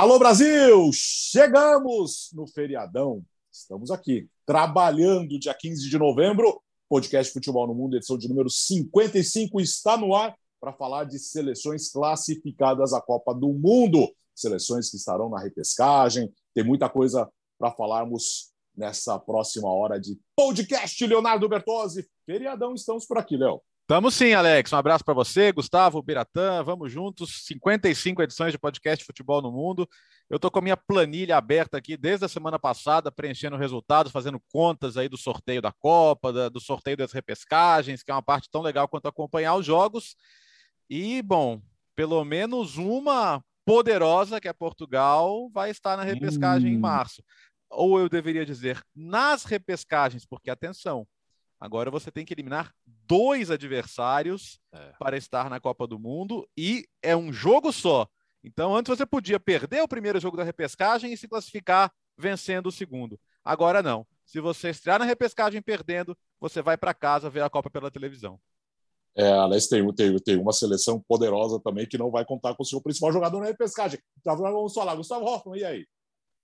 Alô Brasil, chegamos no feriadão. Estamos aqui trabalhando dia 15 de novembro. Podcast Futebol no Mundo, edição de número 55 está no ar para falar de seleções classificadas à Copa do Mundo. Seleções que estarão na repescagem. Tem muita coisa para falarmos nessa próxima hora de podcast. Leonardo Bertozzi, feriadão, estamos por aqui, Léo. Tamo sim, Alex. Um abraço para você, Gustavo, Biratã. Vamos juntos. 55 edições de podcast Futebol no Mundo. Eu tô com a minha planilha aberta aqui desde a semana passada, preenchendo resultados, fazendo contas aí do sorteio da Copa, da, do sorteio das repescagens, que é uma parte tão legal quanto acompanhar os jogos. E, bom, pelo menos uma poderosa, que é Portugal, vai estar na repescagem hum. em março. Ou eu deveria dizer, nas repescagens, porque atenção, Agora você tem que eliminar dois adversários é. para estar na Copa do Mundo e é um jogo só. Então, antes você podia perder o primeiro jogo da repescagem e se classificar vencendo o segundo. Agora não. Se você estrear na repescagem perdendo, você vai para casa ver a Copa pela televisão. É, aliás, tem, tem, tem uma seleção poderosa também que não vai contar com o seu principal jogador na repescagem. Então, vamos falar. Gustavo Hoffman, e aí?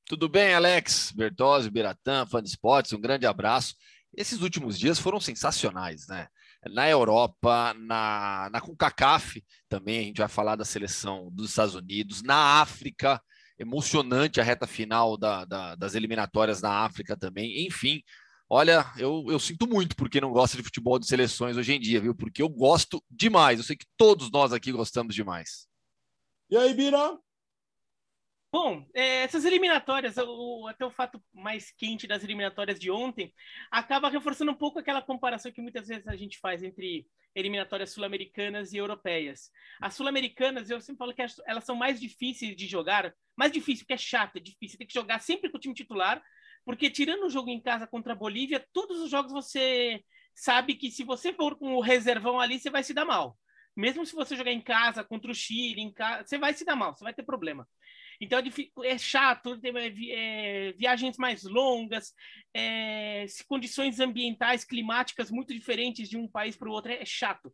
Tudo bem, Alex? Bertozzi, Biratã, fã de esportes, um grande abraço. Esses últimos dias foram sensacionais, né? Na Europa, na, na CONCACAF também, a gente vai falar da seleção dos Estados Unidos, na África, emocionante a reta final da, da, das eliminatórias na África também, enfim. Olha, eu, eu sinto muito porque não gosta de futebol de seleções hoje em dia, viu? Porque eu gosto demais. Eu sei que todos nós aqui gostamos demais. E aí, Bira? Bom, é, essas eliminatórias, o, até o fato mais quente das eliminatórias de ontem, acaba reforçando um pouco aquela comparação que muitas vezes a gente faz entre eliminatórias sul-americanas e europeias. As sul-americanas, eu sempre falo que elas são mais difíceis de jogar, mais difícil, porque é chato, é difícil, tem que jogar sempre com o time titular, porque tirando o jogo em casa contra a Bolívia, todos os jogos você sabe que se você for com o reservão ali, você vai se dar mal. Mesmo se você jogar em casa contra o Chile, em casa, você vai se dar mal, você vai ter problema. Então é, é chato, tem é, viagens mais longas, é, condições ambientais, climáticas muito diferentes de um país para o outro, é, chato.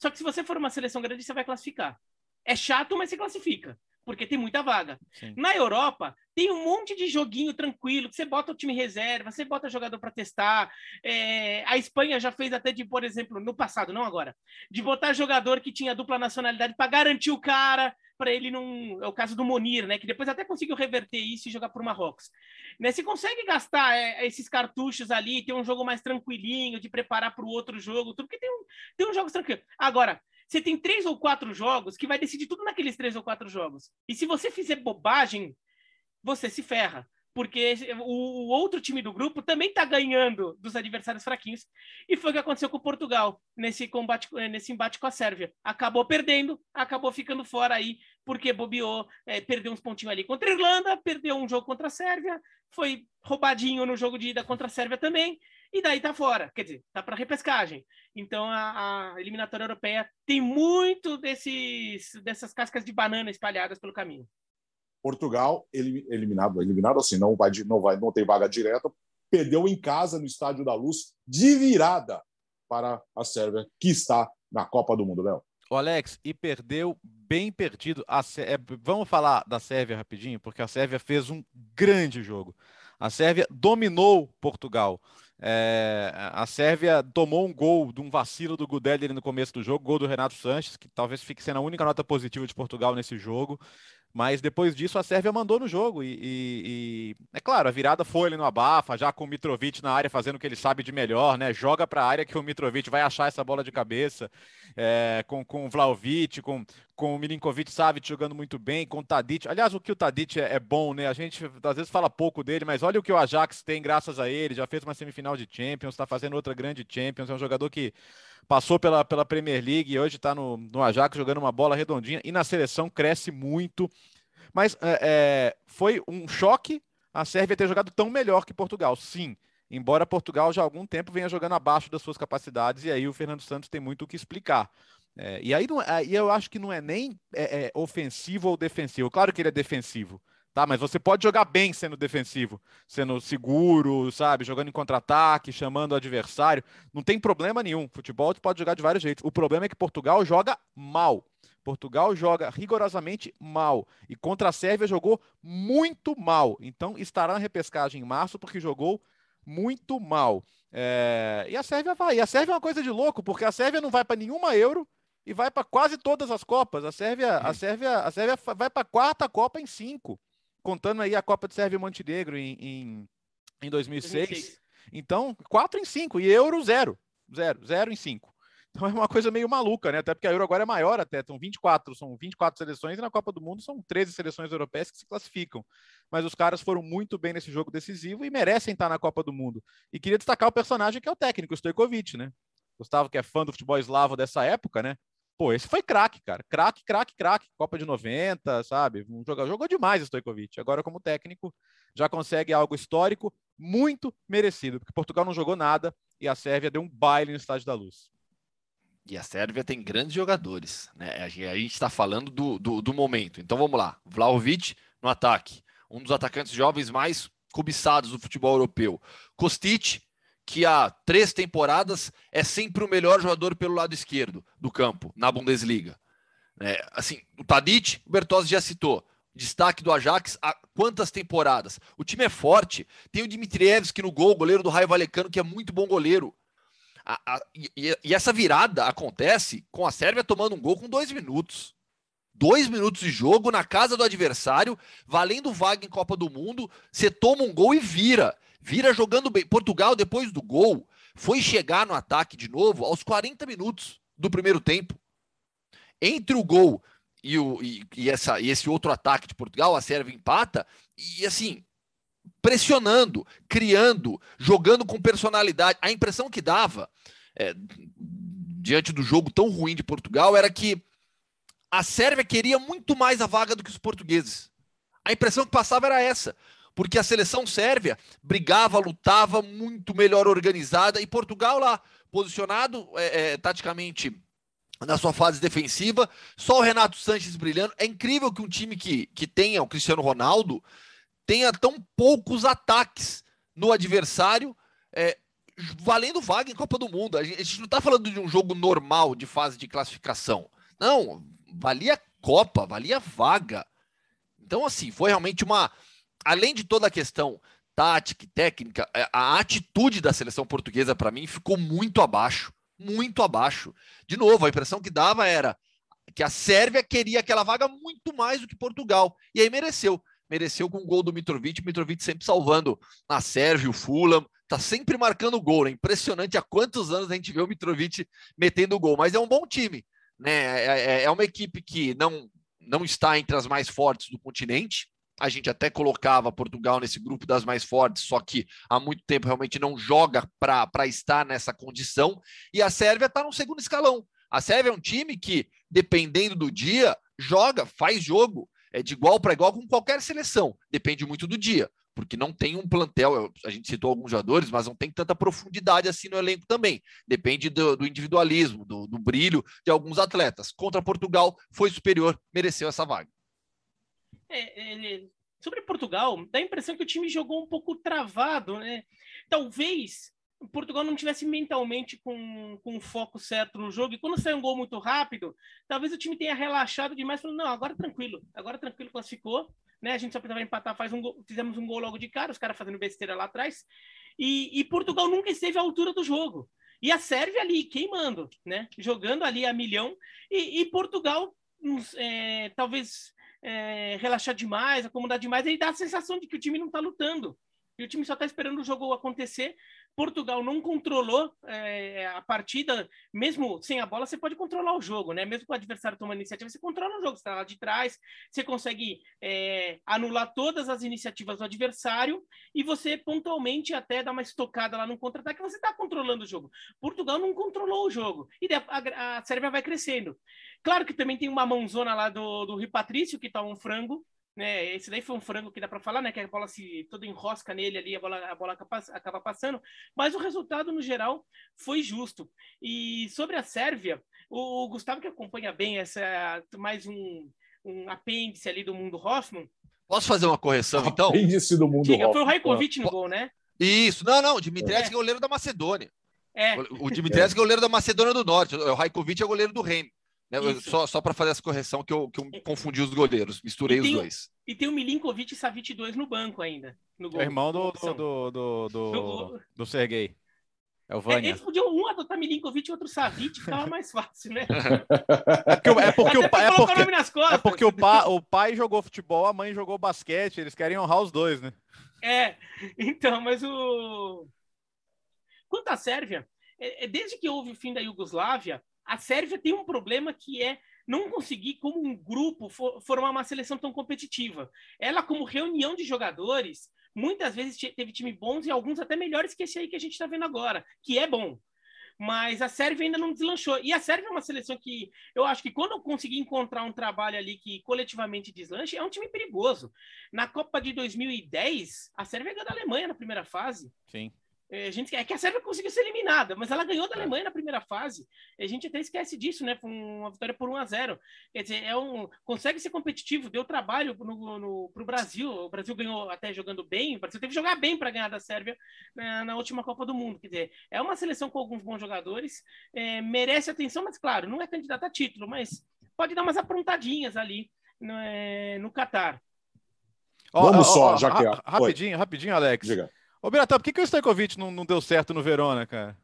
Só que se você for uma seleção grande, você vai classificar. É chato, mas você classifica, porque tem muita vaga. Sim. Na Europa, tem um monte de joguinho tranquilo, que você bota o time reserva, você bota jogador para testar. É, a Espanha já fez até de, por exemplo, no passado, não agora, de botar jogador que tinha dupla nacionalidade para garantir o cara para ele não. É o caso do Monir, né? Que depois até conseguiu reverter isso e jogar por Marrocos. Né? Você consegue gastar é, esses cartuchos ali, ter um jogo mais tranquilinho, de preparar para o outro jogo, tudo, porque tem, um, tem uns jogos tranquilos. Agora, você tem três ou quatro jogos que vai decidir tudo naqueles três ou quatro jogos. E se você fizer bobagem, você se ferra porque o, outro time do grupo também está ganhando dos adversários fraquinhos. E foi o que aconteceu com Portugal nesse combate, nesse embate com a Sérvia. Acabou perdendo, acabou ficando fora aí, porque bobeou, é, perdeu uns pontinhos ali contra a Irlanda, perdeu um jogo contra a Sérvia, foi roubadinho no jogo de ida contra a Sérvia também, e daí tá fora, quer dizer, tá para repescagem. Então a, a eliminatória europeia tem muito desses, dessas cascas de banana espalhadas pelo caminho. Portugal eliminado, eliminado assim, não vai, não vai, não tem vaga direta, perdeu em casa no Estádio da Luz de virada para a Sérvia, que está na Copa do Mundo, Léo. O Alex, e perdeu bem perdido. A, é, vamos falar da Sérvia rapidinho, porque a Sérvia fez um grande jogo. A Sérvia dominou Portugal. É, a Sérvia tomou um gol de um vacilo do Gudeli no começo do jogo, gol do Renato Sanches, que talvez fique sendo a única nota positiva de Portugal nesse jogo. Mas depois disso a Sérvia mandou no jogo. E, e, e, é claro, a virada foi ali no abafa, já com o Mitrovic na área fazendo o que ele sabe de melhor, né? Joga para a área que o Mitrovic vai achar essa bola de cabeça. É, com, com o Vlaovic, com, com o Milinkovic Savic jogando muito bem, com o Tadic. Aliás, o que o Tadic é, é, bom, né? A gente às vezes fala pouco dele, mas olha o que o Ajax tem graças a ele. Já fez uma semifinal de Champions, está fazendo outra grande Champions. É um jogador que passou pela, pela Premier League e hoje está no, no Ajax jogando uma bola redondinha e na seleção cresce muito. Mas é, é, foi um choque a Sérvia ter jogado tão melhor que Portugal, sim. Embora Portugal já há algum tempo venha jogando abaixo das suas capacidades, e aí o Fernando Santos tem muito o que explicar. É, e aí não, aí eu acho que não é nem é, é, ofensivo ou defensivo. Claro que ele é defensivo, tá? Mas você pode jogar bem sendo defensivo, sendo seguro, sabe? Jogando em contra-ataque, chamando o adversário. Não tem problema nenhum. Futebol você pode jogar de vários jeitos. O problema é que Portugal joga mal. Portugal joga rigorosamente mal e contra a Sérvia jogou muito mal. Então estará na repescagem em março porque jogou muito mal. É... E a Sérvia vai. E a Sérvia é uma coisa de louco porque a Sérvia não vai para nenhuma Euro e vai para quase todas as Copas. A Sérvia, a Sérvia, a Sérvia vai para a quarta Copa em cinco, contando aí a Copa de Sérvia e Montenegro em, em, em 2006. 2006. Então, quatro em cinco e Euro zero, zero, zero em cinco. Então é uma coisa meio maluca, né? Até porque a Euro agora é maior até, são 24, são 24 seleções e na Copa do Mundo são 13 seleções europeias que se classificam. Mas os caras foram muito bem nesse jogo decisivo e merecem estar na Copa do Mundo. E queria destacar o personagem que é o técnico, o Stojkovic, né? Gustavo, que é fã do futebol eslavo dessa época, né? Pô, esse foi craque, cara. Craque, craque, craque. Copa de 90, sabe? Um jogador, jogou demais Stojkovic. Agora, como técnico, já consegue algo histórico muito merecido, porque Portugal não jogou nada e a Sérvia deu um baile no Estádio da Luz. E a Sérvia tem grandes jogadores, né? A gente está falando do, do, do, momento. Então vamos lá. Vlaovic no ataque, um dos atacantes jovens mais cobiçados do futebol europeu. Kostic, que há três temporadas é sempre o melhor jogador pelo lado esquerdo do campo, na Bundesliga. É, assim, o Tadic, o Bertozzi já citou. Destaque do Ajax há quantas temporadas? O time é forte. Tem o Dmitrievski no gol, goleiro do Raio Valecano, que é muito bom goleiro. A, a, e, e, essa virada acontece com a Sérvia tomando um gol com dois minutos. Dois minutos de jogo na casa do adversário, valendo vaga em Copa do Mundo. Você toma um gol e vira. Vira jogando bem. Portugal, depois do gol, foi chegar no ataque de novo aos 40 minutos do primeiro tempo. Entre o gol e, o, e, e, essa, e esse outro ataque de Portugal, a Sérvia empata. E assim, pressionando, criando, jogando com personalidade. A impressão que dava, é, diante do jogo tão ruim de Portugal, era que a Sérvia queria muito mais a vaga do que os portugueses. A impressão que passava era essa, porque a seleção sérvia brigava, lutava, muito melhor organizada, e Portugal lá, posicionado é, é, taticamente na sua fase defensiva, só o Renato Sanches brilhando. É incrível que um time que, que tenha o Cristiano Ronaldo tenha tão poucos ataques no adversário, é, valendo vaga em Copa do Mundo. A gente, a gente não está falando de um jogo normal de fase de classificação. Não, valia Copa, valia vaga. Então, assim, foi realmente uma. Além de toda a questão tática e técnica, é, a atitude da seleção portuguesa, para mim, ficou muito abaixo. Muito abaixo. De novo, a impressão que dava era que a Sérvia queria aquela vaga muito mais do que Portugal. E aí mereceu mereceu com o gol do Mitrovic, Mitrovic sempre salvando a Sérvia, o Fulham, tá sempre marcando gol, né? Impressionante há quantos anos a gente vê o Mitrovic metendo gol, mas é um bom time, né? É, é, é uma equipe que não, não está entre as mais fortes do continente. A gente até colocava Portugal nesse grupo das mais fortes, só que há muito tempo realmente não joga para estar nessa condição. E a Sérvia está no segundo escalão. A Sérvia é um time que, dependendo do dia, joga, faz jogo é de igual para igual com qualquer seleção. Depende muito do dia, porque não tem um plantel. A gente citou alguns jogadores, mas não tem tanta profundidade assim no elenco também. Depende do, do individualismo, do, do, brilho de alguns atletas. Contra Portugal, foi superior, mereceu essa vaga. É, é, sobre Portugal, dá a impressão que o time jogou um pouco travado, né? Talvez Portugal não tivesse mentalmente com, com o foco certo no jogo, e quando sai um gol muito rápido, talvez o time tenha relaxado demais, falando, não, agora tranquilo, agora tranquilo, classificou, né? A gente só precisava empatar, faz um gol, fizemos um gol logo de cara, os caras fazendo besteira lá atrás, e, e Portugal nunca esteve à altura do jogo. E a Sérvia ali, queimando, né? Jogando ali a milhão, e, e Portugal, é, talvez é, relaxar demais, acomodar demais, aí dá a sensação de que o time não está lutando. E o time só está esperando o jogo acontecer Portugal não controlou é, a partida, mesmo sem a bola, você pode controlar o jogo, né? Mesmo com o adversário tomando iniciativa, você controla o jogo, você está lá de trás, você consegue é, anular todas as iniciativas do adversário e você pontualmente até dá uma estocada lá no contra-ataque, você está controlando o jogo. Portugal não controlou o jogo e a, a Sérvia vai crescendo. Claro que também tem uma mãozona lá do, do Rio Patrício, que está um frango, né? Esse daí foi um frango que dá para falar, né? Que a bola se toda enrosca nele ali, a bola, a bola acaba passando. Mas o resultado no geral foi justo. E sobre a Sérvia, o, o Gustavo que acompanha bem essa mais um, um apêndice ali do mundo Hoffman. Posso fazer uma correção então? Apêndice do mundo Diga, Hoffman. Foi o Raikovic no gol, né? Isso, não, não, Dimitrievski é. é goleiro da Macedônia. É. O, o Dimitrievski é. é goleiro da Macedônia do Norte, o Raikovic é goleiro do Reino. Eu, só só para fazer essa correção que eu, que eu confundi os goleiros, misturei os dois. E tem o Milinkovic e Savic 2 no banco ainda. No gol, é irmão do, do, do, do, do, do Sergei. É o Vânia. É, eles podiam um adotar Milinkovic e outro Savic, ficava mais fácil, né? É porque, é porque, o, pai, é porque, é porque o, pai, o pai jogou futebol, a mãe jogou basquete, eles querem honrar os dois, né? É, então, mas o. Quanto à Sérvia, é, é, desde que houve o fim da Iugoslávia, a Sérvia tem um problema que é não conseguir, como um grupo, formar uma seleção tão competitiva. Ela, como reunião de jogadores, muitas vezes teve time bons e alguns até melhores que esse aí que a gente está vendo agora, que é bom. Mas a Sérvia ainda não deslanchou. E a Sérvia é uma seleção que eu acho que quando eu conseguir encontrar um trabalho ali que coletivamente deslanche, é um time perigoso. Na Copa de 2010, a Sérvia ganhou da Alemanha na primeira fase. Sim. É, a gente, é que a Sérvia conseguiu ser eliminada, mas ela ganhou da é. Alemanha na primeira fase. A gente até esquece disso, né? Foi uma vitória por 1 a 0 Quer dizer, é um, consegue ser competitivo, deu trabalho no, no, pro Brasil. O Brasil ganhou até jogando bem, o Brasil teve que jogar bem para ganhar da Sérvia na, na, última Copa do Mundo. Quer dizer, é uma seleção com alguns bons jogadores, é, merece atenção, mas claro, não é candidata a título, mas pode dar umas aprontadinhas ali no, é, no Catar. Vamos só, já que. Rapidinho, rapidinho, Alex. Diga. Ô, Biratã, por que, que o Stojkovic não, não deu certo no Verona, cara?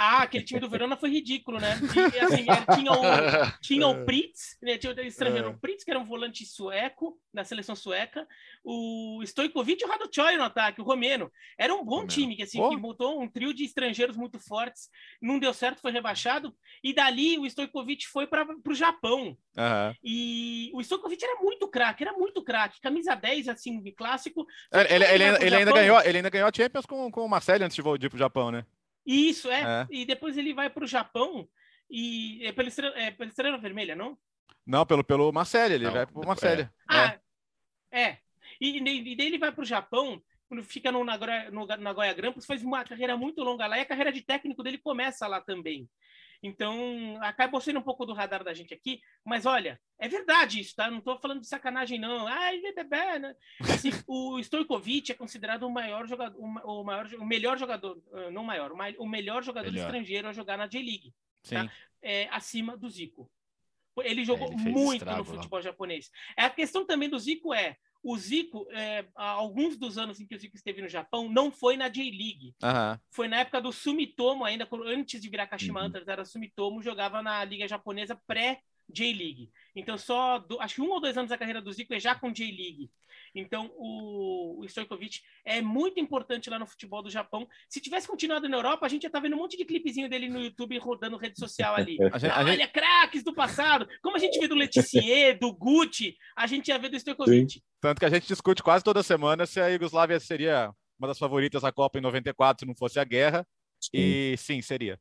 Ah, aquele time do Verona foi ridículo, né? E, assim, tinha o, tinha o Pritz, né? tinha o estrangeiro, é. o Pritz, que era um volante sueco, da seleção sueca, o Stojkovic e o Raduchoy no ataque, o Romeno. Era um bom time, que, assim, que montou um trio de estrangeiros muito fortes, não deu certo, foi rebaixado, e dali o Stojkovic foi para o Japão. Uhum. E o Stojkovic era muito craque, era muito craque, camisa 10, assim, clássico. Ele, ele, ele, ele ainda ganhou, ele ainda ganhou a Champions com, com o Marcelo antes de ir para o Japão, né? Isso, é. é. E depois ele vai para o Japão e é pela estrela, é pela estrela vermelha, não? Não, pelo, pelo Marcelo, ele não, vai para o Marcelo. É. Ah, é. é. E, e daí ele vai para o Japão, fica no Nagoya, no Nagoya Grampus, faz uma carreira muito longa lá e a carreira de técnico dele começa lá também. Então, acabou sendo um pouco do radar da gente aqui, mas olha, é verdade isso, tá? Não estou falando de sacanagem, não. Ai, bebê, né? Assim, o Stojkovic é considerado o maior jogador, o, maior, o melhor jogador, ah, não maior, o melhor jogador melhor. estrangeiro a jogar na J-League. Tá? É, acima do Zico. Ele jogou é, ele muito no futebol lá. japonês. É, a questão também do Zico é, o Zico, é, alguns dos anos em que o Zico esteve no Japão, não foi na J-League. Uhum. Foi na época do Sumitomo, ainda antes de virar Kashima uhum. Antlers, era Sumitomo, jogava na Liga Japonesa pré J-League. Então, só do, acho que um ou dois anos da carreira do Zico é já com J-League. Então, o, o Stojkovic é muito importante lá no futebol do Japão. Se tivesse continuado na Europa, a gente já tá vendo um monte de clipezinho dele no YouTube rodando rede social ali. a gente, a Olha, gente... craques do passado. Como a gente vê do Letizier, do Gucci, a gente ia ver do Stojkovic. Sim. Tanto que a gente discute quase toda semana se a Iugoslávia seria uma das favoritas da Copa em 94 se não fosse a guerra. Sim. E sim, seria.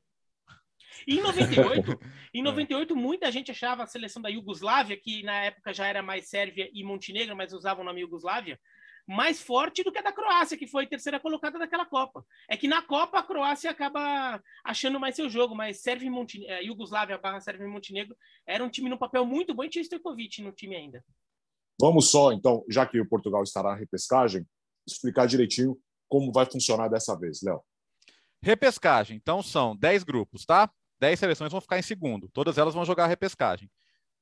E em 98, em 98 muita gente achava a seleção da Iugoslávia, que na época já era mais Sérvia e Montenegro, mas usavam o nome Iugoslávia, mais forte do que a da Croácia, que foi terceira colocada daquela Copa. É que na Copa a Croácia acaba achando mais seu jogo, mas Sérvia e Montenegro, eh, Iugoslávia barra Sérvia e Montenegro era um time no papel muito bom e tinha Stojkovic no time ainda. Vamos só, então, já que o Portugal estará na repescagem, explicar direitinho como vai funcionar dessa vez, Léo. Repescagem, então são 10 grupos, tá? 10 seleções vão ficar em segundo. Todas elas vão jogar a repescagem.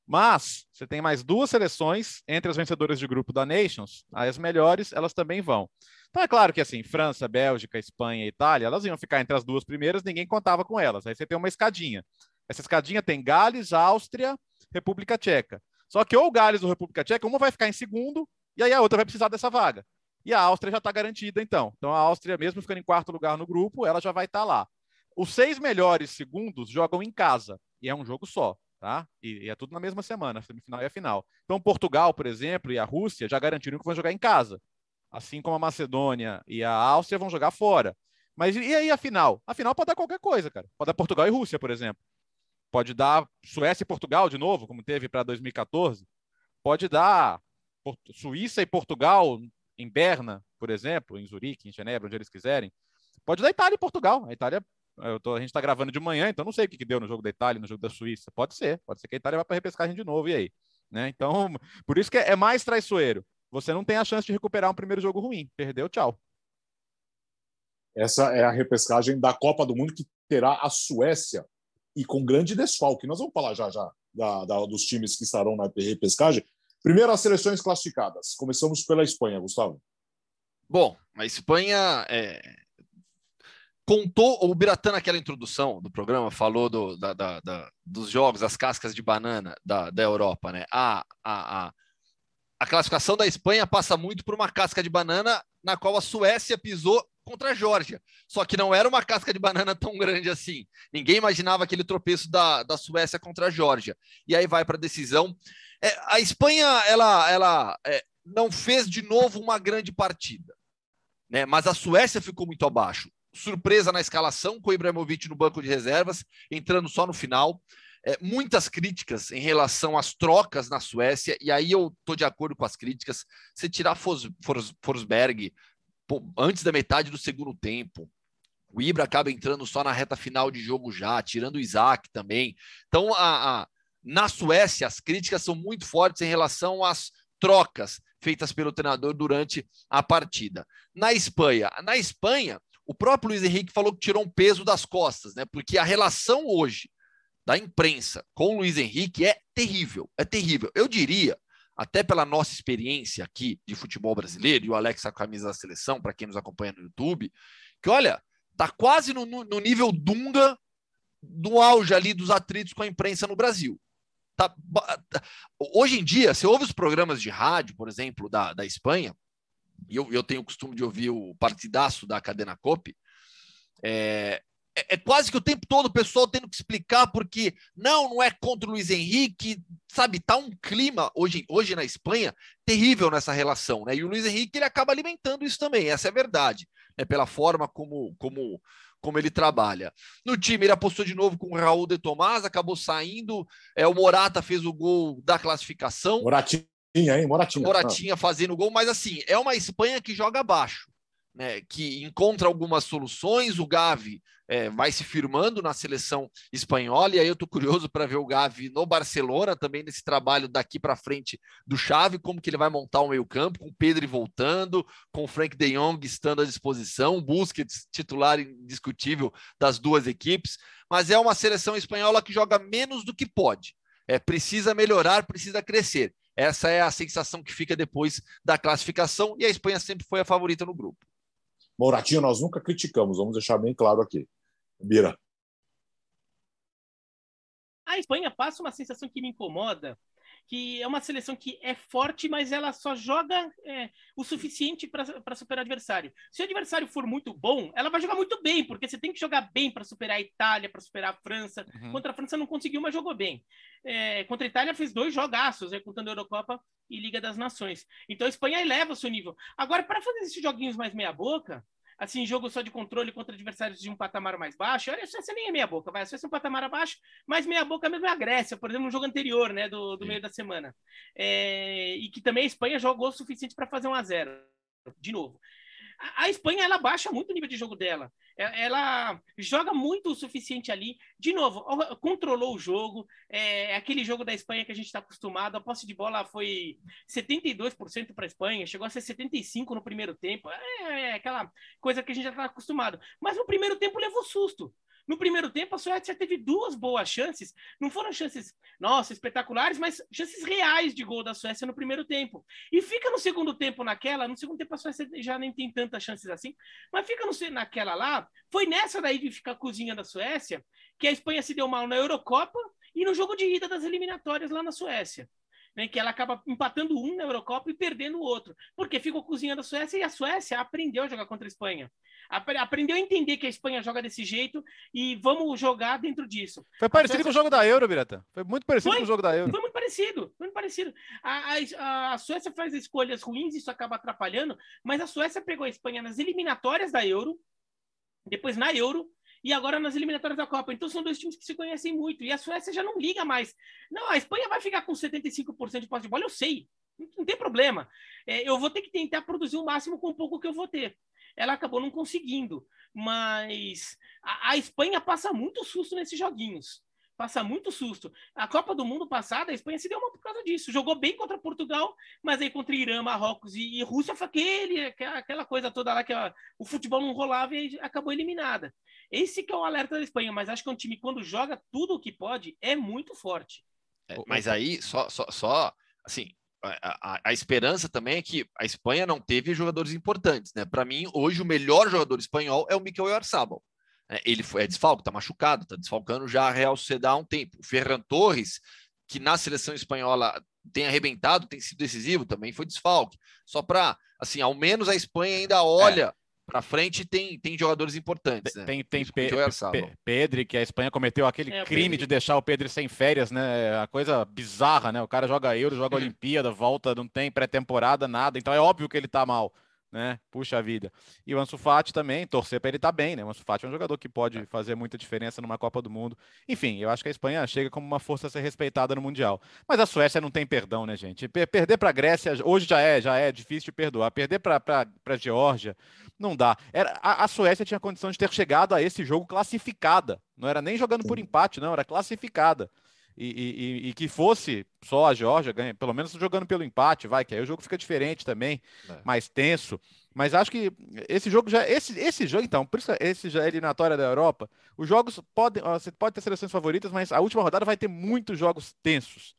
Mas você tem mais duas seleções entre as vencedoras de grupo da Nations, as melhores, elas também vão. Então é claro que assim, França, Bélgica, Espanha Itália, elas iam ficar entre as duas primeiras, ninguém contava com elas. Aí você tem uma escadinha. Essa escadinha tem Gales, Áustria, República Tcheca. Só que ou Gales ou República Tcheca, uma vai ficar em segundo e aí a outra vai precisar dessa vaga. E a Áustria já está garantida, então. Então a Áustria, mesmo ficando em quarto lugar no grupo, ela já vai estar tá lá. Os seis melhores segundos jogam em casa, e é um jogo só, tá? E, e, é tudo na mesma semana, semifinal e a final. Então, Portugal, por exemplo, e a Rússia já garantiram que vão jogar em casa. Assim como a Macedônia e a Áustria vão jogar fora. Mas e aí a final? A final pode dar qualquer coisa, cara. Pode dar Portugal e Rússia, por exemplo. Pode dar Suécia e Portugal de novo, como teve para 2014. Pode dar Suíça e Portugal em Berna, por exemplo, em Zurique, em Genebra, onde eles quiserem. Pode dar Itália e Portugal. A Itália Tô, a gente está gravando de manhã, então não sei o que, que deu no jogo da Itália, no jogo da Suíça. Pode ser, pode ser que a Itália vá para repescagem de novo, e aí? Né? Então, por isso que é, é mais traiçoeiro. Você não tem a chance de recuperar um primeiro jogo ruim. Perdeu, tchau. Essa é a repescagem da Copa do Mundo que terá a Suécia e com grande desfalque. Nós vamos falar já já da, da, dos times que estarão na repescagem. Primeiro, as seleções classificadas. Começamos pela Espanha, Gustavo. Bom, a Espanha é... contou. O Biratã, naquela introdução do programa, falou do, da, da, da, dos jogos, as cascas de banana da, Europa, né? A, a, a, a classificação da Espanha passa muito por uma casca de banana na qual a Suécia pisou contra a Geórgia. Só que não era uma casca de banana tão grande assim. Ninguém imaginava aquele tropeço da, da Suécia contra a Geórgia. E aí vai para a decisão. É, a Espanha, ela, ela é, não fez de novo uma grande partida. Né? Mas a Suécia ficou muito abaixo. Surpresa na escalação, com o Ibrahimovic no banco de reservas, entrando só no final. É, muitas críticas em relação às trocas na Suécia, e aí eu estou de acordo com as críticas. Se tirar Fos, Fos, Forsberg pô, antes da metade do segundo tempo, o Ibra acaba entrando só na reta final de jogo já, tirando o Isaac também. Então, a, a, na Suécia, as críticas são muito fortes em relação às trocas feitas pelo treinador durante a partida. Na Espanha, na Espanha, o próprio Luiz Henrique falou que tirou um peso das costas, né? Porque a relação hoje da imprensa com o Luiz Henrique é terrível, é terrível. Eu diria, até pela nossa experiência aqui de futebol brasileiro, e o Alex a camisa da seleção, para quem nos acompanha no YouTube, que olha, tá quase no, no nível Dunga do auge ali dos atritos com a imprensa no Brasil. Tá, hoje em dia, você ouve os programas de rádio, por exemplo, da, da Espanha, e eu, eu tenho o costume de ouvir o partidaço da Cadena Cope, é, é, é, quase que o tempo todo o pessoal tendo que explicar porque não, não é contra o Luiz Henrique, sabe? Tá um clima hoje, hoje na Espanha terrível nessa relação, né? E o Luiz Henrique ele acaba alimentando isso também, essa é a verdade, né? Pela forma como, como, como ele trabalha. No time ele apostou de novo com o Raul de Tomás, acabou saindo, é, o Morata fez o gol da classificação. Moratinha, hein? Moratinha. Moratinha fazendo gol, mas assim, é uma Espanha que joga abaixo. Né, que encontra algumas soluções, o Gavi é, vai se firmando na seleção espanhola, e aí eu estou curioso para ver o Gavi no Barcelona, também nesse trabalho daqui para frente do Xavi, como que ele vai montar o meio campo, com o Pedro voltando, com o Frank de Jong estando à disposição, Busquets titular indiscutível das duas equipes, mas é uma seleção espanhola que joga menos do que pode, é, precisa melhorar, precisa crescer. Essa é a sensação que fica depois da classificação, e a Espanha sempre foi a favorita no grupo. Moratinho nós nunca criticamos, vamos deixar bem claro aqui. Bira. A Espanha passa uma sensação que me incomoda, que é uma seleção que é forte, mas ela só joga é, o suficiente para superar o adversário. Se o adversário for muito bom, ela vai jogar muito bem, porque você tem que jogar bem para superar a Itália, para superar a França. Uhum. Contra a França não conseguiu, mas jogou bem. É, contra a Itália fez dois jogaços, né, contando a Eurocopa e Liga das Nações. Então a Espanha eleva o seu nível. Agora, para fazer esses joguinhos mais meia-boca, assim, jogo só de controle contra adversários de um patamar mais baixo. Olha, a Suécia nem é meia boca, vai. A Suécia é um patamar abaixo, mas meia boca mesmo é a Grécia, por exemplo, no jogo anterior, né, do, do meio da semana. É, e que também a Espanha jogou o suficiente para fazer um a zero, de novo a Espanha ela baixa muito o nível de jogo dela. É, ela joga muito o suficiente ali. De novo, controlou o jogo. É aquele jogo da Espanha que a gente está acostumado. A posse de bola foi 72% para a Espanha, chegou a ser 75% no primeiro tempo. É, é aquela coisa que a gente já está acostumado. Mas no primeiro tempo levou susto. No primeiro tempo, a Suécia teve duas boas chances. Não foram chances, nossa, espetaculares, mas chances reais de gol da Suécia no primeiro tempo. E fica no segundo tempo naquela. No segundo tempo, a Suécia já nem tem tantas chances assim. Mas fica no, naquela lá. Foi nessa daí de ficar cozinha da Suécia que a Espanha se deu mal na Eurocopa e no jogo de ida das eliminatórias lá na Suécia. Né, que ela acaba empatando um na Eurocopa e perdendo o outro, porque ficou cozinhando a Suécia e a Suécia aprendeu a jogar contra a Espanha aprendeu a entender que a Espanha joga desse jeito e vamos jogar dentro disso. Foi parecido Suécia... com o jogo da Euro, Birata. Foi muito parecido foi, com o jogo da Euro. Foi muito parecido, foi muito parecido. A, a, a, Suécia faz escolhas ruins, isso acaba atrapalhando, mas a Suécia pegou a Espanha nas eliminatórias da Euro, depois na Euro, e agora nas eliminatórias da Copa. Então são dois times que se conhecem muito. E a Suécia já não liga mais. Não, a Espanha vai ficar com 75% de posse de bola, eu sei. Não tem problema. É, eu vou ter que tentar produzir o máximo com o pouco que eu vou ter ela acabou não conseguindo. Mas a, a Espanha passa muito susto nesses joguinhos. Passa muito susto. A Copa do Mundo passada, a Espanha se deu uma por causa disso. Jogou bem contra Portugal, mas aí contra Irã, Marrocos e, e Rússia foi aquele, aquela coisa toda lá que ó, o futebol não rolava e acabou eliminada. Esse que é o alerta da Espanha, mas acho que é um time, quando joga tudo o que pode, é muito forte. É, mas aí, só, só, só assim, a, a, a, esperança também é que a Espanha não teve jogadores importantes, né? Para mim, hoje o melhor jogador espanhol é o Mikel Oyarzabal. É, ele foi, é desfalco, tá machucado, tá desfalcando já a Real Sociedad há um tempo. O Ferran Torres, que na seleção espanhola tem arrebentado, tem sido decisivo, também foi desfalque. Só para, assim, ao menos a Espanha ainda olha é para frente tem, tem jogadores importantes. Né? Tem, tem Pe Pe Pedri, que a Espanha cometeu aquele é, crime Pedri. de deixar o Pedro sem férias, né? A coisa bizarra, né? O cara joga Euro, joga Olimpíada, volta, não tem pré-temporada, nada. Então é óbvio que ele tá mal né? Puxa vida. E o Ansu Fati também, torcer para ele estar tá bem, né? O Ansu Fati é um jogador que pode é. fazer muita diferença numa Copa do Mundo. Enfim, eu acho que a Espanha chega como uma força a ser respeitada no Mundial. Mas a Suécia não tem perdão, né, gente? Perder para a Grécia hoje já é, já é difícil de perdoar. Perder para a Geórgia não dá. Era, a, a Suécia tinha condição de ter chegado a esse jogo classificada. Não era nem jogando por empate, não, era classificada e, e, e, que fosse só a Georgia ganha, pelo menos jogando pelo empate, vai, que aí o jogo fica diferente também, é. mais tenso. Mas acho que esse jogo já. Esse, esse jogo, então, por isso esse já é eliminatória da Europa. Os jogos podem. Você pode ter seleções favoritas, mas a última rodada vai ter muitos jogos tensos.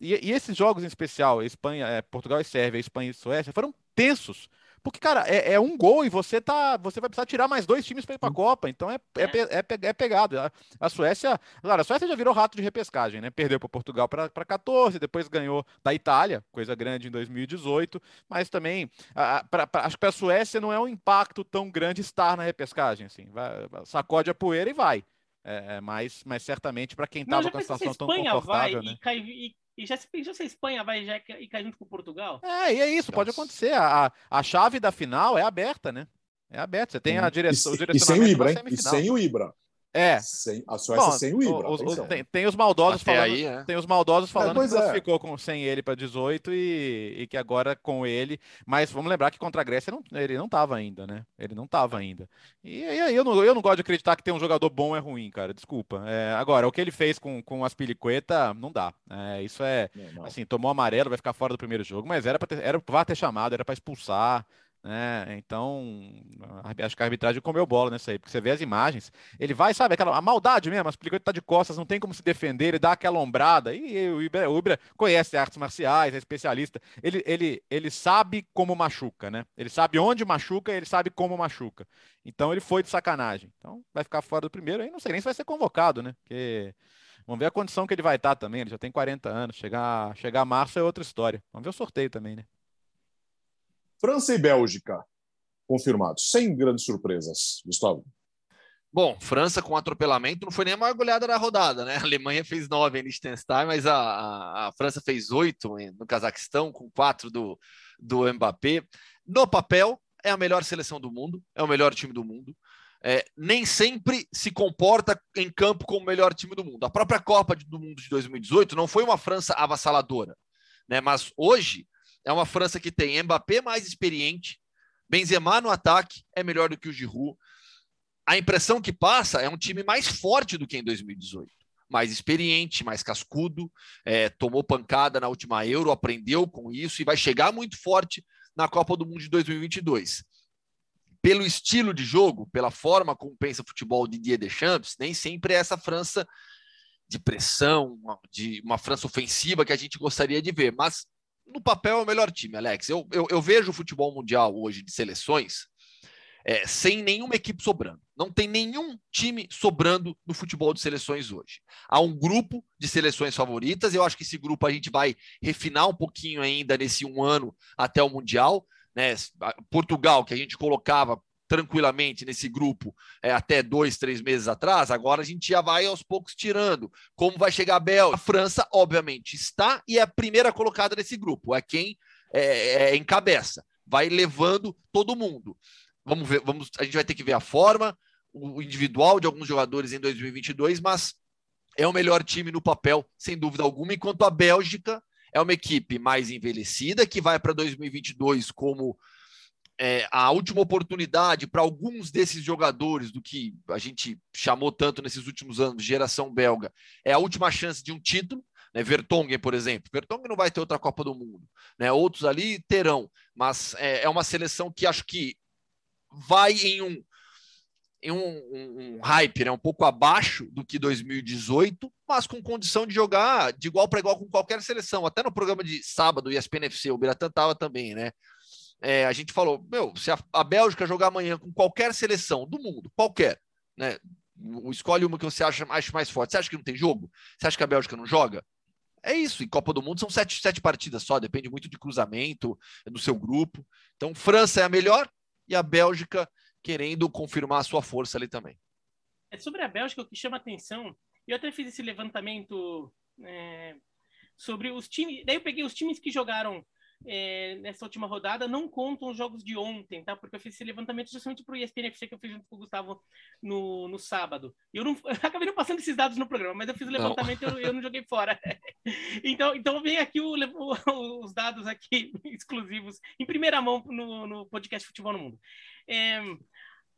E, e esses jogos em especial, Espanha, é, Portugal e Sérvia, Espanha e Suécia, foram tensos. Porque, cara, é, é, um gol e você tá. Você vai precisar tirar mais dois times para ir para a Copa. Então é, é, é, é, é pegado. A, a, Suécia. Claro, a Suécia já virou rato de repescagem, né? Perdeu para Portugal para 14, depois ganhou da Itália, coisa grande em 2018. Mas também, a, pra, pra, acho que para a Suécia não é um impacto tão grande estar na repescagem. Assim. Vai, sacode a poeira e vai. É, é mas, mas certamente para quem estava com a situação tão confortável. Né? E, cai, e e já se pensou se a Espanha vai já e cair junto com Portugal? É, e é isso, Nossa. pode acontecer. A, a chave da final é aberta, né? É aberta. Você tem a direção. E, e sem o Ibra, hein? E sem o Ibra. É. Sem, a Suécia Bom, sem o Ibra. Os, os, tem, tem, os maldosos Até falando, aí, é. tem os maldosos é, falando é, que é. ficou com, sem ele para 18 e, e, que agora com ele. Mas vamos lembrar que contra a Grécia não, ele não estava ainda, né? Ele não estava ainda. E, aí eu não, eu não gosto de acreditar que ter um jogador bom é ruim, cara. Desculpa. É, agora, o que ele fez com, com as piliqueta, não dá. É, isso é. Não, não. Assim, tomou amarelo, vai ficar fora do primeiro jogo, mas era para ter, era ter chamado, era para expulsar. Né? Então, acho que a arbitragem comeu bola nessa aí, porque você vê as imagens, ele vai, sabe, aquela a maldade mesmo, explica que tá de costas, não tem como se defender, ele dá aquela ombrada, e o Ibra, o Ibra conhece artes marciais, é especialista, ele, ele, ele sabe como machuca, né? Ele sabe onde machuca, ele sabe como machuca. Então ele foi de sacanagem. Então vai ficar fora do primeiro, aí não sei nem se vai ser convocado, né? Porque Vamos ver a condição que ele vai estar também. Ele já tem 40 anos. Chegar, chegar março é outra história. Vamos ver o sorteio também, né? França e Bélgica, confirmados, sem grandes surpresas. Gustavo. Bom, França com atropelamento não foi nem a maior goleada da rodada, né? A Alemanha fez nove em Liechtenstein, mas a, a, a França fez oito no Cazaquistão, com quatro do, do Mbappé. No papel, é a melhor seleção do mundo, é o melhor time do mundo. É, nem sempre se comporta em campo como o melhor time do mundo. A própria Copa do Mundo de 2018 não foi uma França avassaladora, né? Mas hoje é uma França que tem Mbappé mais experiente, Benzema no ataque é melhor do que o Giroud. A impressão que passa é um time mais forte do que em 2018. Mais experiente, mais cascudo, é, tomou pancada na última Euro, aprendeu com isso e vai chegar muito forte na Copa do Mundo de 2022. Pelo estilo de jogo, pela forma como pensa o futebol de Didier Deschamps, nem sempre é essa França de pressão, de uma França ofensiva que a gente gostaria de ver, mas no papel é o melhor time, Alex. Eu, eu, eu vejo o futebol mundial hoje de seleções é, sem nenhuma equipe sobrando. Não tem nenhum time sobrando no futebol de seleções hoje. Há um grupo de seleções favoritas. Eu acho que esse grupo a gente vai refinar um pouquinho ainda nesse um ano até o Mundial. Né? Portugal, que a gente colocava tranquilamente nesse grupo é, até dois, três meses atrás, agora a gente já vai aos poucos tirando. Como vai chegar a Bélgica? A França, obviamente, está e é a primeira colocada nesse grupo, é quem é, é, encabeça, vai levando todo mundo. Vamos ver, vamos, a gente vai ter que ver a forma, o individual de alguns jogadores em 2022, mas é o melhor time no papel, sem dúvida alguma, enquanto a Bélgica é uma equipe mais envelhecida, que vai para 2022 como é, a última oportunidade para alguns desses jogadores do que a gente chamou tanto nesses últimos anos, geração belga, é a última chance de um título. Né? Vertonghen, por exemplo. Vertonghen não vai ter outra Copa do Mundo. Né? Outros ali terão, mas é, é uma seleção que acho que vai em um, em um, um, um, hype né, um pouco abaixo do que 2018, mas com condição de jogar de igual para igual com qualquer seleção. Até no programa de sábado, ESPN FC, o Biratan estava também, né? É, a gente falou, meu, se a, a, Bélgica jogar amanhã com qualquer seleção do mundo, qualquer, né? Escolhe uma que você acha, acha mais forte. Você acha que não tem jogo? Você acha que a Bélgica não joga? É isso, em Copa do Mundo são sete, sete partidas só, depende muito de cruzamento do seu grupo. Então, França é a melhor e a Bélgica querendo confirmar a sua força ali também. É sobre a Bélgica o que chama atenção. Eu até fiz esse levantamento é, sobre os times. Daí eu peguei os times que jogaram é, nessa última rodada não contam os jogos de ontem, tá? Porque eu fiz esse levantamento justamente para o ESPN FC que eu fiz junto com o Gustavo no, no sábado. Eu, não, acabei não passando esses dados no programa, mas eu fiz o levantamento e eu, eu, não joguei fora. então, então vem aqui o, o, os dados aqui exclusivos em primeira mão no, no podcast Futebol no Mundo. É,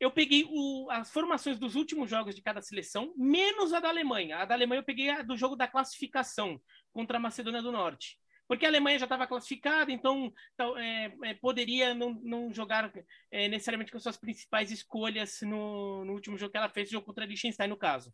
eu peguei o, as formações dos últimos jogos de cada seleção, menos a da Alemanha. A da Alemanha eu peguei a do jogo da classificação contra a Macedônia do Norte porque a Alemanha já estava classificada, então é, é, poderia não, não jogar é, necessariamente com suas principais escolhas no, no, último jogo que ela fez, o jogo contra a Liechtenstein, no caso.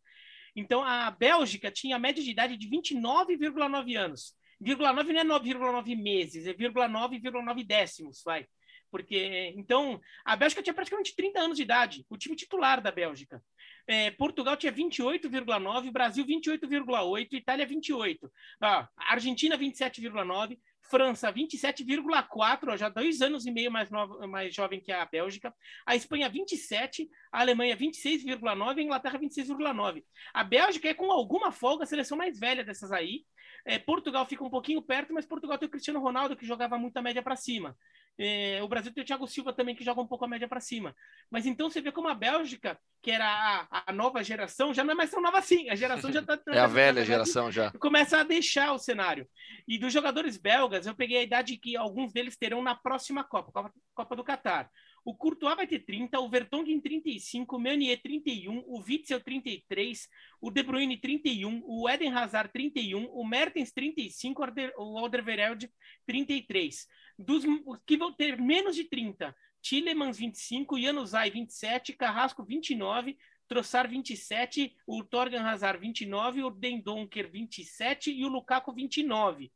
Então, a Bélgica tinha a média de idade de 29,9 anos. 9 não é 9,9 meses, é 9,9 décimos, vai. Porque, então, a Bélgica tinha praticamente 30 anos de idade, o time titular da Bélgica. É, Portugal tinha 28,9, Brasil 28,8, Itália 28, ah, Argentina 27,9, França 27,4, já dois anos e meio mais, novo, mais jovem que a Bélgica, a Espanha 27, a Alemanha 26,9, a Inglaterra 26,9. A Bélgica é com alguma folga a seleção mais velha dessas aí. É, Portugal fica um pouquinho perto, mas Portugal tem o Cristiano Ronaldo que jogava muito a média para cima. É, o Brasil tem o Thiago Silva também, que joga um pouco a média para cima. Mas então você vê como a Bélgica, que era a, a, nova geração, já não é mais tão nova assim. A geração já está. é a velha geração já. Começa a deixar o cenário. E dos jogadores belgas, eu peguei a idade que alguns deles terão na próxima Copa, Copa, Copa do Catar. O Courtois vai ter 30, o Vertonghen 35, o Meunier 31, o Witzel 33, o De Bruyne 31, o Eden Hazard 31, o Mertens 35, o Alderweireld 33 dos que vão ter menos de 30, Tillemans 25, Januzaj 27, Carrasco 29, Trossard 27, o Torgan Hazard 29, o Dendonker 27 e o Lukaku 29.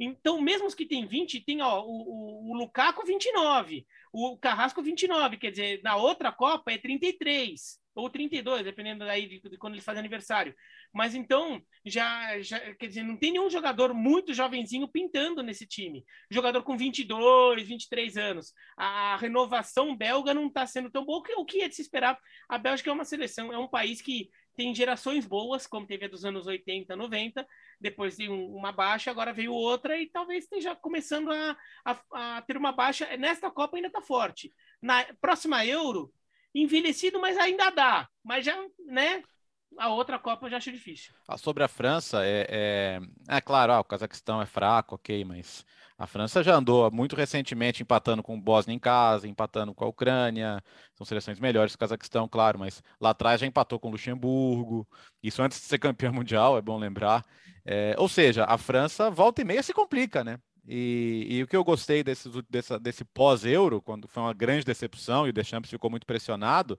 Então, mesmo os que têm 20, tem ó, o, o, o Lukaku 29, o Carrasco 29, quer dizer, na outra Copa é 33 ou 32, dependendo daí de, de quando ele faz aniversário. Mas então, já, já, quer dizer, não tem nenhum jogador muito jovenzinho pintando nesse time. Jogador com 22, 23 anos. A renovação belga não está sendo tão boa. O que é de se esperar? A Bélgica é uma seleção, é um país que tem gerações boas, como teve a dos anos 80, 90, depois de uma baixa, agora veio outra e talvez esteja começando a, a, a ter uma baixa. Nesta Copa ainda está forte. Na próxima Euro, envelhecido, mas ainda dá. Mas já, né? A outra Copa eu já acho difícil. Ah, sobre a França, é, é, é claro, ah, o Cazaquistão é fraco, ok, mas a França já andou muito recentemente empatando com o Bósnia em casa, empatando com a Ucrânia, são seleções melhores que o Cazaquistão, claro, mas lá atrás já empatou com o Luxemburgo, isso antes de ser campeão mundial, é bom lembrar. É, ou seja, a França volta e meia se complica, né? E, e, o que eu gostei desse, desse, desse pós-euro, quando foi uma grande decepção e o Deschamps ficou muito pressionado,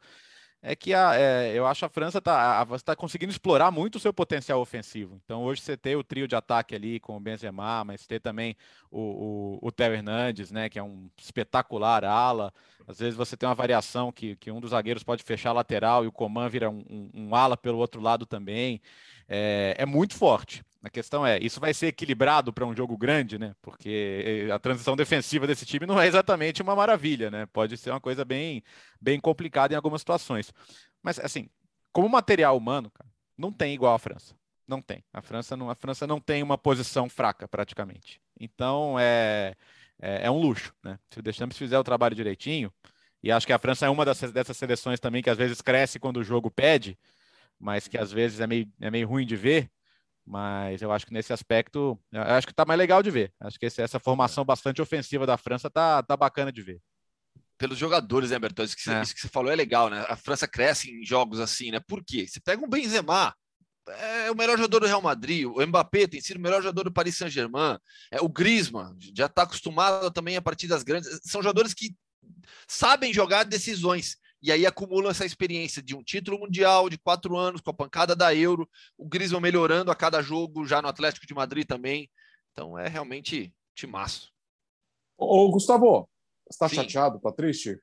é que a, é, eu acho a França está tá conseguindo explorar muito o seu potencial ofensivo. Então hoje você tem o trio de ataque ali com o Benzema, mas ter também o, o, o Theo Hernandes, né, que é um espetacular ala. Às vezes você tem uma variação que, que um dos zagueiros pode fechar a lateral e o Coman vira um, um, um ala pelo outro lado também. É, é muito forte. A questão é, isso vai ser equilibrado para um jogo grande, né? Porque eh, a transição defensiva desse time não é exatamente uma maravilha, né? Pode ser uma coisa bem, bem complicada em algumas situações. Mas assim, como material humano, cara, não tem igual a França. Não tem. A França não, a França não tem uma posição fraca praticamente. Então é, é, é um luxo, né? Se o Deschamps fizer o trabalho direitinho, e acho que a França é uma dessas, dessas seleções também que às vezes cresce quando o jogo pede, mas que às vezes é meio, é meio ruim de ver. Mas eu acho que nesse aspecto, acho que está mais legal de ver. Acho que esse, essa formação bastante ofensiva da França tá, tá bacana de ver. pelos jogadores, né, Bertão? Isso que, você, é. isso que você falou é legal, né? A França cresce em jogos assim, né? Por quê? Você pega um Benzema, é o melhor jogador do Real Madrid, o Mbappé tem sido o melhor jogador do Paris Saint-Germain, é, o Griezmann já está acostumado também a partidas grandes. São jogadores que sabem jogar decisões e aí acumulam essa experiência de um título mundial de quatro anos com a pancada da Euro, o Griezmann melhorando a cada jogo já no Atlético de Madrid também. Então é realmente timaço. Ô, Gustavo, está chateado? Está triste?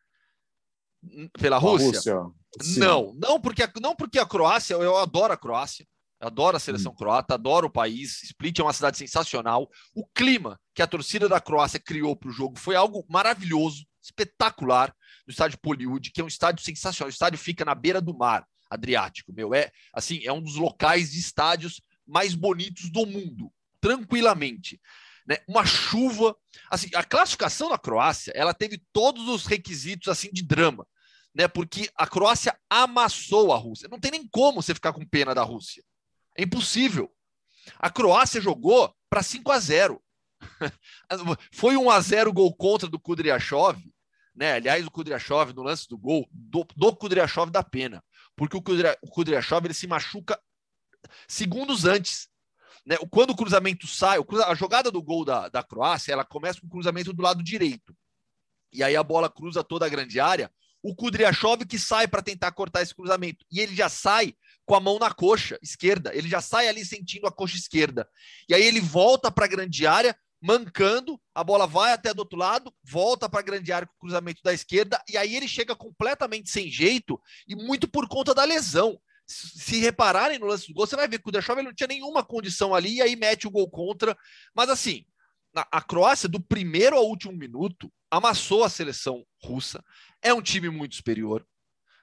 Pela Rússia? Rússia. Não, não porque, não porque a Croácia, eu adoro a Croácia, adoro a seleção hum. croata, adoro o país. Split é uma cidade sensacional. O clima que a torcida da Croácia criou para o jogo foi algo maravilhoso, espetacular, no estádio Poliud, que é um estádio sensacional. O estádio fica na beira do mar Adriático, meu. É assim, é um dos locais de estádios mais bonitos do mundo, tranquilamente. Né? Uma chuva, assim, a classificação da Croácia, ela teve todos os requisitos assim de drama né? Porque a Croácia amassou a Rússia. Não tem nem como você ficar com pena da Rússia. É impossível. A Croácia jogou para 5 a 0. Foi 1 a 0 gol contra do Kudryashov, né? Aliás, o Kudryashov no lance do gol do, do Kudryashov da pena, porque o, Kudry, o Kudryashov ele se machuca segundos antes. Né? Quando o cruzamento sai, o cruza, a jogada do gol da, da Croácia, ela começa com o cruzamento do lado direito. E aí a bola cruza toda a grande área o Kudryashov que sai para tentar cortar esse cruzamento. E ele já sai com a mão na coxa esquerda. Ele já sai ali sentindo a coxa esquerda. E aí ele volta para a grande área, mancando, a bola vai até do outro lado, volta para a grande área com o cruzamento da esquerda, e aí ele chega completamente sem jeito, e muito por conta da lesão. Se repararem no lance do gol, você vai ver que o Kudryashov não tinha nenhuma condição ali, e aí mete o gol contra. Mas assim, a Croácia, do primeiro ao último minuto, amassou a seleção russa. É um time muito superior.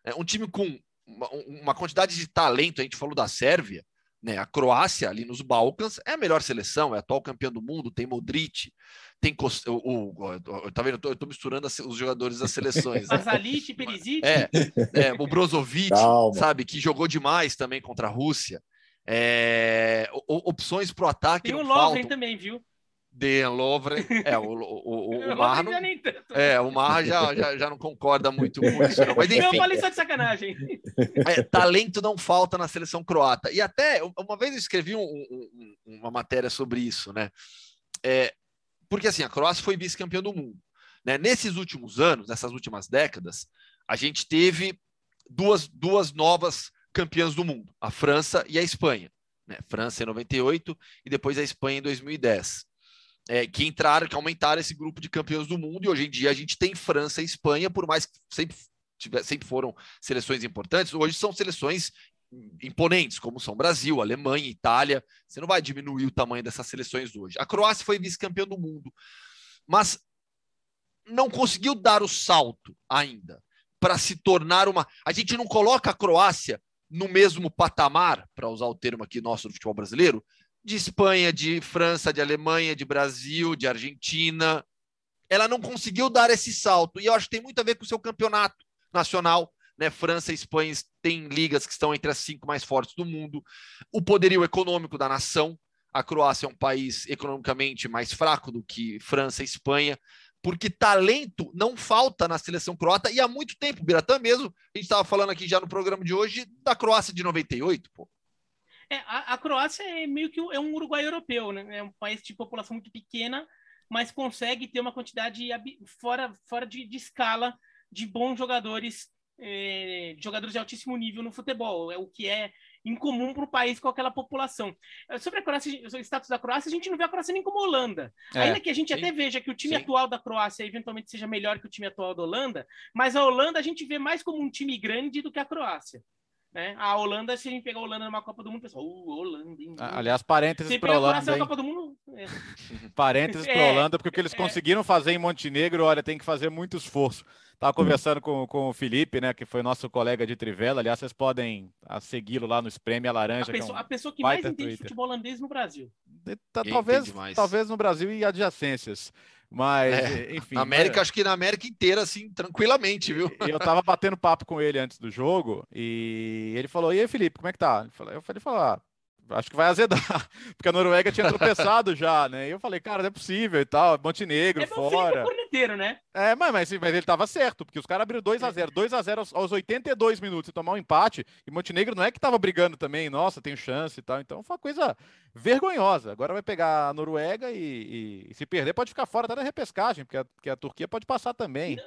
É um time com uma quantidade de talento. A gente falou da Sérvia, né? A Croácia ali nos Balcãs é a melhor seleção, é atual campeão do mundo. Tem Modric, tem o, o, o tá vendo? Eu tô, misturando os jogadores das seleções. Né? Perisic. É, é, o Brozovic, Calma. sabe, que jogou demais também contra a Rússia. É, opções para o ataque. Tem o Lovren também, viu? Dean Lovren, é, o, o, o, o Mar não, é, o Mar já, já, já não concorda muito com isso, não. Mas enfim. Eu falei só de sacanagem. É, talento não falta na seleção croata. E até, uma vez eu escrevi um, um, uma matéria sobre isso, né? É, porque assim, a Croácia foi vice-campeã do mundo. Né? Nesses últimos anos, nessas últimas décadas, a gente teve duas, duas novas campeãs do mundo, a França e a Espanha. Né? França em 98 e depois a Espanha em 2010 é, que entraram, que aumentaram esse grupo de campeões do mundo, e hoje em dia a gente tem França e Espanha, por mais que sempre, sempre foram seleções importantes, hoje são seleções imponentes, como são Brasil, Alemanha, Itália. Você não vai diminuir o tamanho dessas seleções hoje. A Croácia foi vice-campeã do mundo, mas não conseguiu dar o salto ainda para se tornar uma. A gente não coloca a Croácia no mesmo patamar, para usar o termo aqui nosso do futebol brasileiro, de Espanha, de França, de Alemanha, de Brasil, de Argentina. Ela não conseguiu dar esse salto. E eu acho que tem muito a ver com o seu campeonato nacional. Né? França e Espanha têm ligas que estão entre as cinco mais fortes do mundo. O poderio econômico da nação. A Croácia é um país economicamente mais fraco do que França e Espanha, porque talento não falta na seleção croata e há muito tempo. Biratã mesmo, a gente estava falando aqui já no programa de hoje da Croácia de 98, pô. É, a, a, Croácia é meio que é um Uruguai europeu, né? É um país de população muito pequena, mas consegue ter uma quantidade fora, fora de, de escala de bons jogadores, é, jogadores de altíssimo nível no futebol. É o que é incomum para o país com aquela população. É, sobre a Croácia, o status da Croácia, a gente não vê a Croácia nem como Holanda. É, Ainda que a gente sim. até veja que o time sim. atual da Croácia eventualmente seja melhor que o time atual da Holanda, mas a Holanda a gente vê mais como um time grande do que a Croácia. Né? A Holanda, se a gente pegar a Holanda numa Copa do Mundo, pessoal, uh, Holanda. Hein? Aliás, parênteses para a Holanda. Copa do Mundo, é. parênteses para a é, Holanda, porque o que eles é. conseguiram fazer em Montenegro, olha, tem que fazer muito esforço. Estava conversando com, com o Felipe, né, que foi nosso colega de Trivela. Aliás, vocês podem segui-lo lá no Espreme a Laranja. A pessoa que, é um a pessoa que mais entende Twitter. futebol holandês no Brasil. Tá, talvez, talvez no Brasil e adjacências. Mas, é, enfim. Na América, acho que na América inteira, assim, tranquilamente, viu? Eu tava batendo papo com ele antes do jogo e ele falou: E aí, Felipe, como é que tá? Eu falei: eu falei ah, acho que vai azedar, porque a Noruega tinha tropeçado já, né? E eu falei, cara, não é possível e tal, Montenegro É fora. é corneteiro, né? É, mas, mas, mas ele tava certo, porque os caras abriram 2x0, 2x0 aos, aos 82 minutos e tomar um empate, e Montenegro não é que tava brigando também, nossa, tem chance e tal, então foi uma coisa vergonhosa. Agora vai pegar a Noruega e, e- e se perder pode ficar fora até da repescagem, porque a, porque a Turquia pode passar também. Não,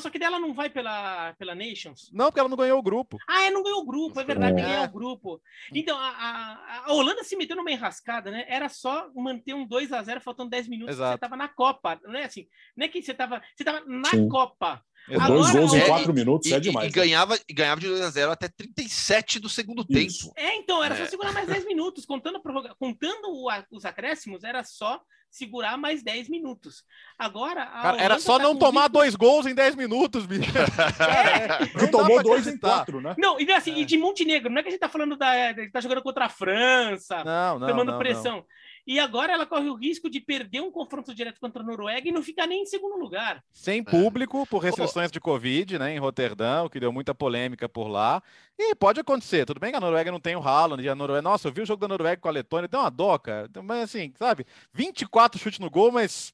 só que dela não vai pela, pela Nations. Não, porque ela não ganhou o grupo. Ah, é, não ganhou o grupo, é verdade, É. ganhar o grupo. Então, a, a- a Holanda se meteu numa enrascada, né? Era só manter um 2 a 0 faltando 10 minutos, Exato. você tava na Copa. Não é assim, não é que você tava, você tava na Sim. Copa. Exato. Dois Agora, gols em é, quatro minutos E, é e- demais. e né? ganhava, e ganhava de 2 a 0 até 37 do segundo Isso. tempo. É, então, era É. só segurar mais 10 minutos. Contando, a. Contando a- os acréscimos, era só segurar mais 10 minutos. Agora, a Cara, era só tá não tomar risco- dois gols em 10 minutos, bicho. É. Que tomou dois em quatro, né? Não, e assim, É. e de Montenegro, não é que a gente tá falando da. Ele tá jogando contra a França, Não, não, tomando não, não. E agora ela corre o risco de perder um confronto direto contra a Noruega e não ficar nem em segundo lugar. Sem público, por restrições de Covid, né, em Roterdão, que deu muita polêmica por lá. E pode acontecer. Tudo bem que a Noruega não tem o Haaland, e a Noruega... Nossa, eu vi o jogo da Noruega com a Letônia, deu uma dó, cara. Mas assim, sabe? 24 chutes no gol, mas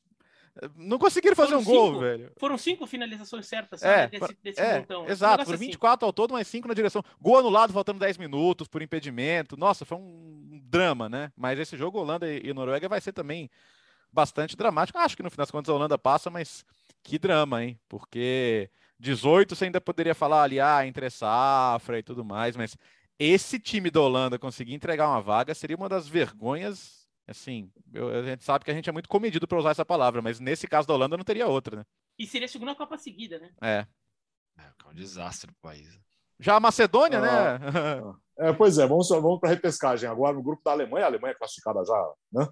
não conseguiram fazer Foram um gol, cinco. velho. Foram cinco finalizações certas, É, sabe? Desse, desse É, montão. Um exato, negócio foram assim. 24 ao todo, mas 5 na direção. Gol anulado, faltando 10 minutos por impedimento. Nossa, foi um drama, né? Mas esse jogo Holanda e e Noruega vai ser também bastante dramático. Acho que no final das contas a Holanda passa, mas que drama, hein? Porque 18 você ainda poderia falar ali, ah, entre safra e tudo mais, mas esse time da Holanda conseguir entregar uma vaga seria uma das vergonhas. Assim, eu- a gente sabe que a gente é muito comedido para usar essa palavra, mas nesse caso da Holanda não teria outra, né? E seria a segunda Copa seguida, né? É. É, é um desastre pro país. Já a Macedônia, Ah. né? É, pois é, vamos, vamos para a repescagem agora no grupo da Alemanha. A Alemanha é classificada já né,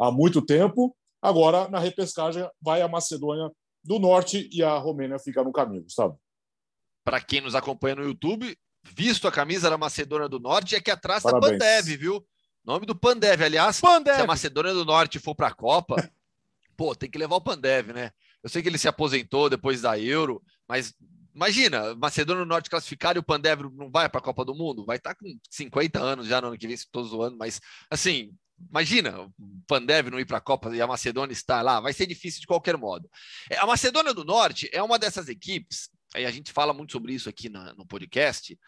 há muito tempo. Agora, na repescagem, vai a Macedônia do Norte e a Romênia fica no caminho, sabe? Para quem nos acompanha no YouTube, visto a camisa da Macedônia do Norte, é que atrás tá Parabéns. Pandev, viu? Nome do Pandev, aliás. Pandev. Se a Macedônia do Norte for para a Copa, pô, tem que levar o Pandev, né? Eu sei que ele se aposentou depois da Euro, mas imagina, Macedônia do Norte classificado e o Pandev não vai para a Copa do Mundo? Vai estar com 50 anos já no ano que vem, estou zoando, mas assim, imagina o Pandev não ir para a Copa e a Macedônia estar lá, vai ser difícil de qualquer modo. É, A Macedônia do Norte é uma dessas equipes, aí a gente fala muito sobre isso aqui na- no podcast,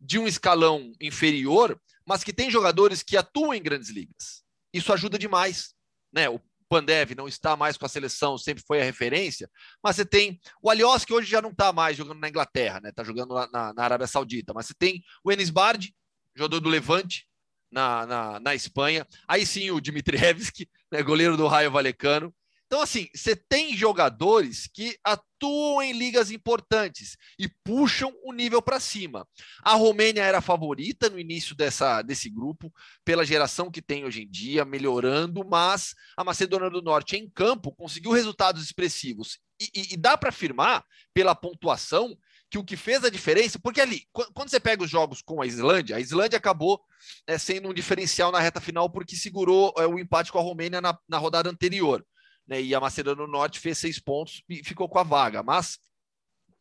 de um escalão inferior, mas que tem jogadores que atuam em grandes ligas. Isso ajuda demais, né? O Pandev não está mais com a seleção, sempre foi a referência, mas você tem o Alios, que hoje já não está mais jogando na Inglaterra, né? Está jogando lá na, na Arábia Saudita, mas você tem o Enis Bardi, jogador do Levante, na, na, na Espanha. Aí sim o Dmitrievski, né, goleiro do Raio Valecano. Então, assim, você tem jogadores que atuam em ligas importantes e puxam o nível para cima. A Romênia era a favorita no início dessa, desse grupo, pela geração que tem hoje em dia, melhorando, mas a Macedônia do Norte em campo conseguiu resultados expressivos. E, e- e dá para afirmar, pela pontuação, que o que fez a diferença, porque ali, qu- quando você pega os jogos com a Islândia, a Islândia acabou é, sendo um diferencial na reta final porque segurou é, o empate com a Romênia na, na rodada anterior. Né, e a Macedônia do Norte fez seis pontos e ficou com a vaga. Mas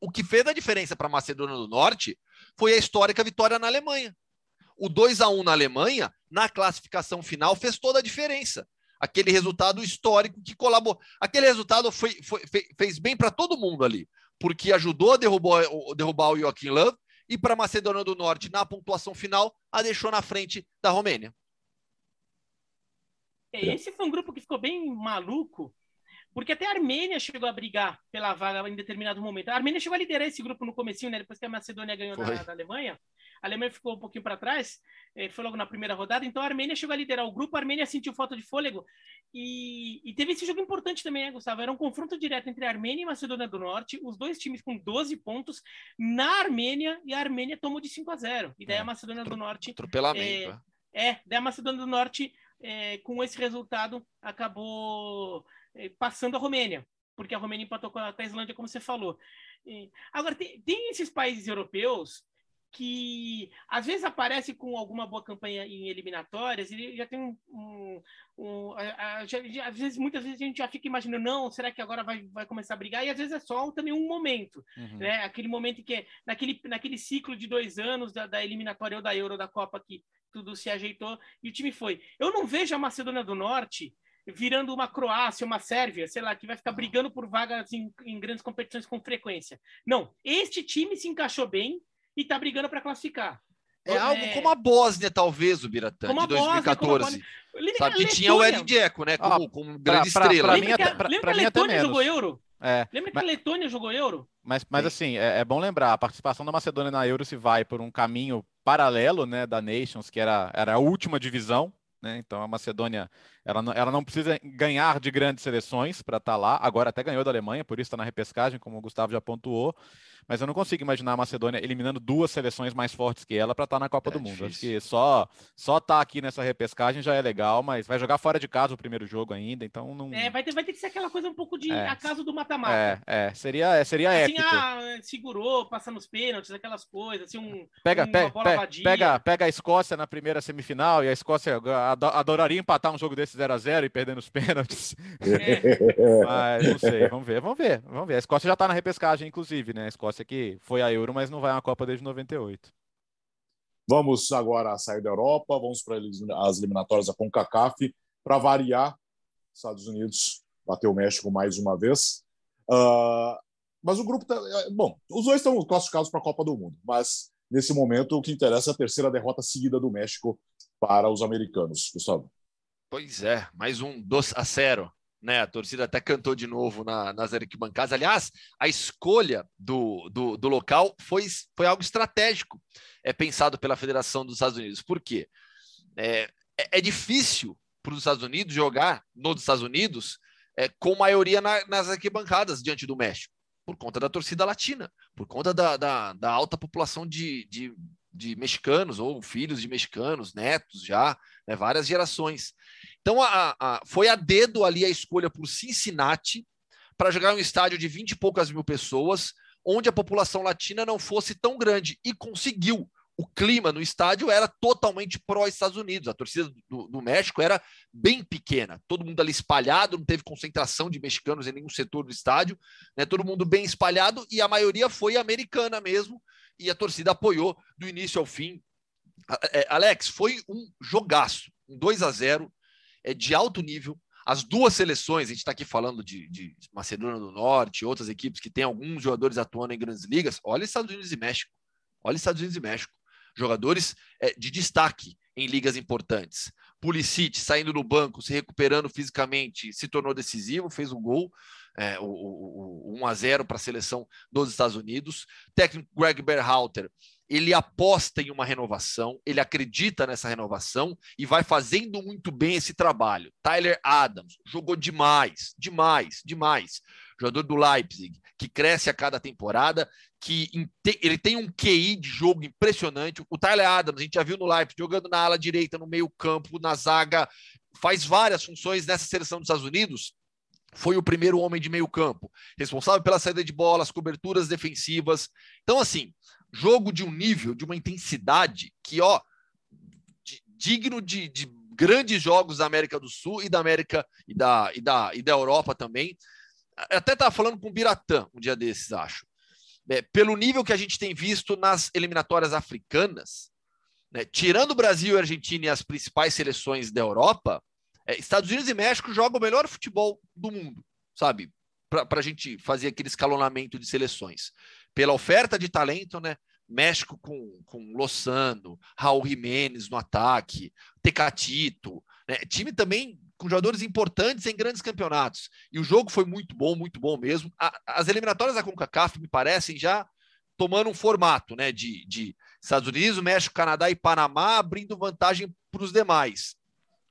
o que fez a diferença para a Macedônia do Norte foi a histórica vitória na Alemanha. O 2 a 1 na Alemanha, na classificação final, fez toda a diferença. Aquele resultado histórico que colaborou. Aquele resultado foi, foi- fe- fez bem para todo mundo ali, porque ajudou a derrubar, o- derrubar o Joaquim Love e para a Macedônia do Norte, na pontuação final, a deixou na frente da Romênia. É, Esse foi um grupo que ficou bem maluco, porque até a Armênia chegou a brigar pela vaga em determinado momento. A Armênia chegou a liderar esse grupo no comecinho, né? Depois que a Macedônia ganhou da, da Alemanha. A Alemanha ficou um pouquinho para trás, eh, foi logo na primeira rodada. Então a Armênia chegou a liderar o grupo, a Armênia sentiu falta de fôlego. E, e teve esse jogo importante também, né, Gustavo? Era um confronto direto entre a Armênia e Macedônia do Norte, os dois times com 12 pontos na Armênia, e a Armênia tomou de 5 a 0. E daí É. a Macedônia do Norte Atropelamento. né? é, daí a Macedônia do Norte, é, com esse resultado, acabou é, passando a Romênia, porque a Romênia empatou com a, Islândia, como você falou. Agora, tem, tem esses países europeus que às vezes aparece com alguma boa campanha em eliminatórias e já tem um, um, um- a- a- já- às vezes muitas vezes a gente já fica imaginando não será que agora vai, vai começar a brigar e às vezes é só também um momento Uhum. né? Aquele momento que é naquele, naquele ciclo de dois anos da, da eliminatória ou da Euro da Copa que, que tudo se ajeitou e o time foi. Eu não vejo a Macedônia do Norte virando uma Croácia, uma Sérvia, sei lá, que vai ficar brigando por vagas em, em grandes competições com frequência. Não, este time se encaixou bem e está brigando para classificar. É, é, algo como a Bósnia, talvez, o Biratã, de 2014. Bósnia, Sabe que tinha o Edin Dzeko, né? Como, ah, como grande pra, estrela. Pra, lembra que a, lembra que a Letônia jogou Euro? É, Lembra que mas, a Letônia jogou Euro? Mas, mas assim, é, é, bom lembrar, a participação da Macedônia na Euro se vai por um caminho paralelo né, da Nations, que era, era a última divisão, né? Então a Macedônia ela não, ela não precisa ganhar de grandes seleções para estar tá lá. Agora até ganhou da Alemanha, por isso está na repescagem, como o Gustavo já pontuou. Mas eu não consigo imaginar a Macedônia eliminando duas seleções mais fortes que ela para estar tá na Copa é do Mundo. Acho que só só tá aqui nessa repescagem já é legal, mas vai jogar fora de casa o primeiro jogo ainda, então não. É, vai ter, vai ter que ser aquela coisa um pouco de é. acaso do mata-mata. É, é, seria, é, seria assim, épico. Ah, segurou, passando os pênaltis, aquelas coisas, assim, um, pega, pe, pe, pega, pega a Escócia na primeira semifinal e a Escócia adoraria empatar um jogo desse 0 a 0 e perder nos pênaltis. É. mas não sei, vamos ver, vamos ver, vamos ver. A Escócia já tá na repescagem, inclusive, né? A Escócia que foi a Euro, mas não vai à Copa desde 98. Vamos agora sair da Europa, vamos para as eliminatórias da CONCACAF. Para variar, Estados Unidos bateu o México mais uma vez. Uh, mas o grupo. Tá, é, bom, os dois estão classificados para a Copa do Mundo, mas nesse momento o que interessa é a terceira derrota seguida do México para os americanos. Gustavo. Pois é, mais um 2 a 0 né? A torcida até cantou de novo na, nas arquibancadas. Aliás, a escolha do, do, do, local foi, foi algo estratégico, é pensado pela Federação dos Estados Unidos. Por quê? É, é, é difícil para os Estados Unidos jogar nos Estados Unidos é, com maioria na, nas arquibancadas diante do México, por conta da torcida latina, por conta da, da, da alta população de, de, de mexicanos ou filhos de mexicanos, netos já, né, várias gerações. Então, a, a, foi a dedo ali a escolha por Cincinnati para jogar um estádio de 20 e poucas mil pessoas, onde a população latina não fosse tão grande, e conseguiu. O clima no estádio era totalmente pró-Estados Unidos. A torcida do, do, México era bem pequena, todo mundo ali espalhado, não teve concentração de mexicanos em nenhum setor do estádio, né? todo mundo bem espalhado, e a maioria foi americana mesmo, e a torcida apoiou do início ao fim. É, Alex, foi um jogaço, um 2 a 0 é de alto nível. As duas seleções, a gente está aqui falando de, de, Macedônia do Norte, outras equipes que têm alguns jogadores atuando em grandes ligas. Olha Estados Unidos e México. Olha Estados Unidos e México. Jogadores é, de destaque em ligas importantes. Pulisic saindo do banco, se recuperando fisicamente, se tornou decisivo, fez um gol, é, o, o, o 1 a 0 para a seleção dos Estados Unidos. Técnico Greg Berhalter ele aposta em uma renovação, ele acredita nessa renovação e vai fazendo muito bem esse trabalho. Tyler Adams jogou demais, demais, demais. Jogador do Leipzig, que cresce a cada temporada, que ele tem um QI de jogo impressionante. O Tyler Adams, a gente já viu no Leipzig, jogando na ala direita, no meio-campo, na zaga, faz várias funções nessa seleção dos Estados Unidos. Foi o primeiro homem de meio-campo, responsável pela saída de bola, as coberturas defensivas. Então, assim, jogo de um nível, de uma intensidade que, ó, de, digno de, de, grandes jogos da América do Sul e da América e da, e da, e da Europa também. Até estava falando com o Biratã um dia desses, acho. É, pelo nível que a gente tem visto nas eliminatórias africanas, né, tirando o Brasil e a Argentina e as principais seleções da Europa, Estados Unidos e México jogam o melhor futebol do mundo, sabe? Para a gente fazer aquele escalonamento de seleções pela oferta de talento, né? México com, com Lossano, Raul Jiménez no ataque, Tecatito, né? time também com jogadores importantes em grandes campeonatos. E o jogo foi muito bom, muito bom mesmo. A, as eliminatórias da CONCACAF me parecem já tomando um formato né, de, de Estados Unidos, México, Canadá e Panamá, abrindo vantagem para os demais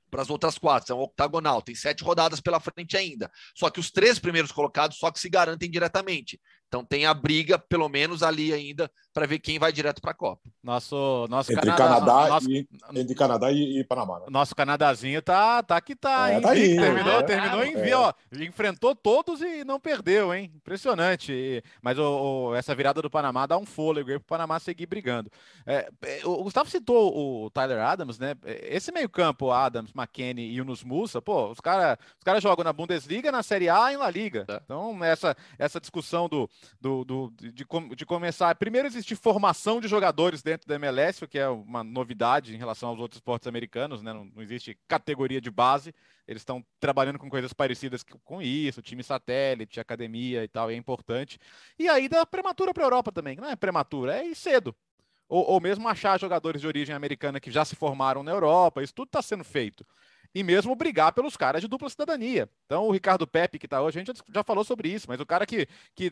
para as outras quatro. É um octagonal, tem sete rodadas pela frente ainda. Só que os três primeiros colocados só que se garantem diretamente. Então tem a briga, pelo menos ali ainda, para ver quem vai direto para a Copa. Nosso, nosso entre Canadá, Canadá nosso, e, entre Canadá e, e Panamá. Né? Nosso Canadazinho tá, tá que tá, é, tá aí, terminou, é, terminou é, em ó, enfrentou todos e não perdeu, hein? Impressionante. Mas o, o, essa virada do Panamá dá um fôlego aí para o Panamá seguir brigando. É, é, o Gustavo citou o Tyler Adams, né? Esse meio campo, Adams, McKenny e Yunus Musa, pô, os caras os cara jogam na Bundesliga, na Série A e na Liga. Então essa essa discussão do do, do de, de, começar. Primeiro, existir formação de jogadores dentro da MLS, o que é uma novidade em relação aos outros esportes americanos, né? Não, não existe categoria de base. Eles estão trabalhando com coisas parecidas com isso, time satélite, academia e tal, e é importante. E aí da prematura para a Europa também, não é prematura, é cedo. Ou, ou mesmo achar jogadores de origem americana que já se formaram na Europa, isso tudo está sendo feito e mesmo brigar pelos caras de dupla cidadania. Então, o Ricardo Pepe, que está hoje, a gente já falou sobre isso, mas o cara que, que,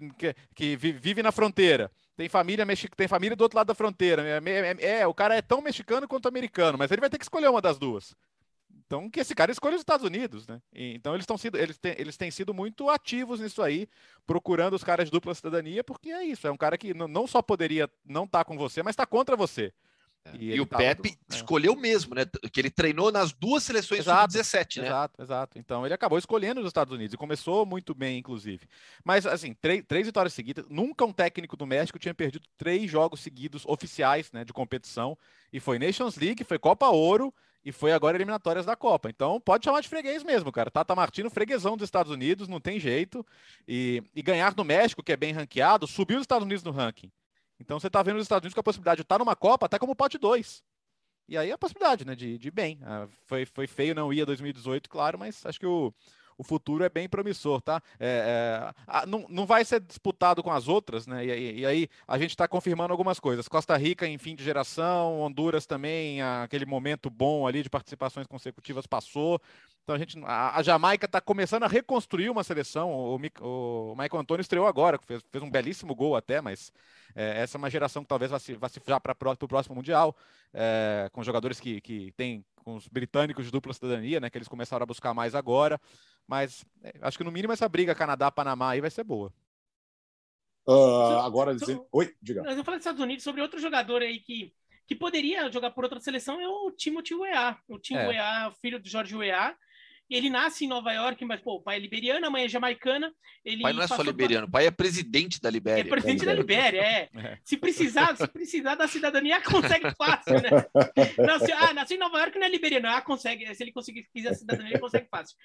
que, vive na fronteira, tem família tem família do outro lado da fronteira. É, é, é, o cara é tão mexicano quanto americano, mas ele vai ter que escolher uma das duas. Então, que esse cara escolha os Estados Unidos, né? então, eles, sido, eles, têm, eles têm sido muito ativos nisso aí, procurando os caras de dupla cidadania, porque é isso, é um cara que não só poderia não estar tá com você, mas está contra você. É. E, e o Pepe do... É. escolheu mesmo, né? Que ele treinou nas duas seleções sub-17, né? Exato, exato. Então ele acabou escolhendo os Estados Unidos e começou muito bem, inclusive. Mas, assim, três, três vitórias seguidas. Nunca um técnico do México tinha perdido três jogos seguidos oficiais, né? De competição. E foi Nations League, foi Copa Ouro e foi agora eliminatórias da Copa. Então pode chamar de freguês mesmo, cara. Tata Martino, freguesão dos Estados Unidos, não tem jeito. E, e ganhar no México, que é bem ranqueado, subiu os Estados Unidos no ranking. Então você está vendo os Estados Unidos com a possibilidade de estar tá numa Copa até como pote 2. E aí a possibilidade, né, de, de bem. Ah, foi, foi feio não ia 2018, claro, mas acho que o, o futuro é bem promissor, tá? É, é, não, não vai ser disputado com as outras, né? E, e aí a gente está confirmando algumas coisas. Costa Rica em fim de geração, Honduras também, aquele momento bom ali de participações consecutivas passou. Então a gente, a, a Jamaica está começando a reconstruir uma seleção. O, o, o Michael Antônio estreou agora, fez, fez um belíssimo gol até, mas é, essa é uma geração que talvez vá se, vá se já para o próximo mundial, é, com jogadores que, que têm com os britânicos de dupla cidadania, né? Que eles começaram a buscar mais agora. Mas é, acho que no mínimo essa briga Canadá-Panamá aí vai ser boa. Uh, agora dizendo. Oi, diga. Eu vou falar dos Estados Unidos sobre outro jogador aí que que poderia jogar por outra seleção é o Timothy Weah. O Tim é. Weah, filho do Jorge Weah. Ele nasce em Nova York, mas pô, o pai é liberiano, a mãe é jamaicana. Ele pai não é só liberiano, o pai é presidente da Libéria. É presidente da Libéria, é. é. Se precisar, se precisar da cidadania, consegue fácil, né? Nasceu, ah, nasceu em Nova York, não é liberiano. Ah, consegue. Se ele conseguir quiser a cidadania, ele consegue fácil.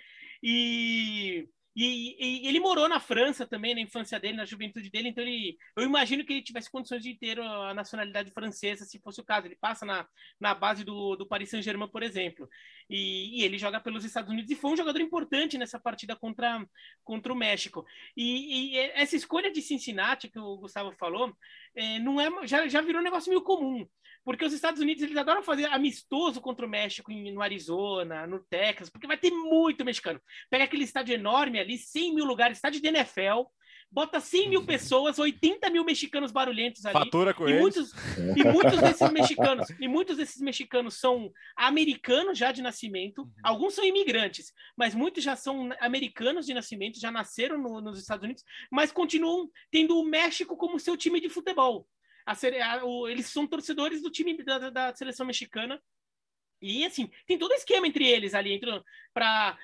E e, e, ele morou na França também, na infância dele, na juventude dele, então ele, eu imagino que ele tivesse condições de ter a nacionalidade francesa, se fosse o caso. Ele passa na, na base do, do Paris Saint-Germain, por exemplo. E, e, ele joga pelos Estados Unidos e foi um jogador importante nessa partida contra, contra o México. E, e essa escolha de Cincinnati, que o Gustavo falou, é, não é, já, já virou um negócio meio comum porque os Estados Unidos eles adoram fazer amistoso contra o México no Arizona, no Texas, porque vai ter muito mexicano. Pega aquele estádio enorme ali, 100 mil lugares, estádio de NFL, bota 100 mil uhum. pessoas, 80 mil mexicanos barulhentos ali. Fatura com e eles. Muitos, e muitos desses mexicanos, e muitos desses mexicanos são americanos já de nascimento, uhum. alguns são imigrantes, mas muitos já são americanos de nascimento, já nasceram no, nos Estados Unidos, mas continuam tendo o México como seu time de futebol. A, a, o, eles são torcedores do time da, da seleção mexicana. E assim, tem todo esquema entre eles ali, para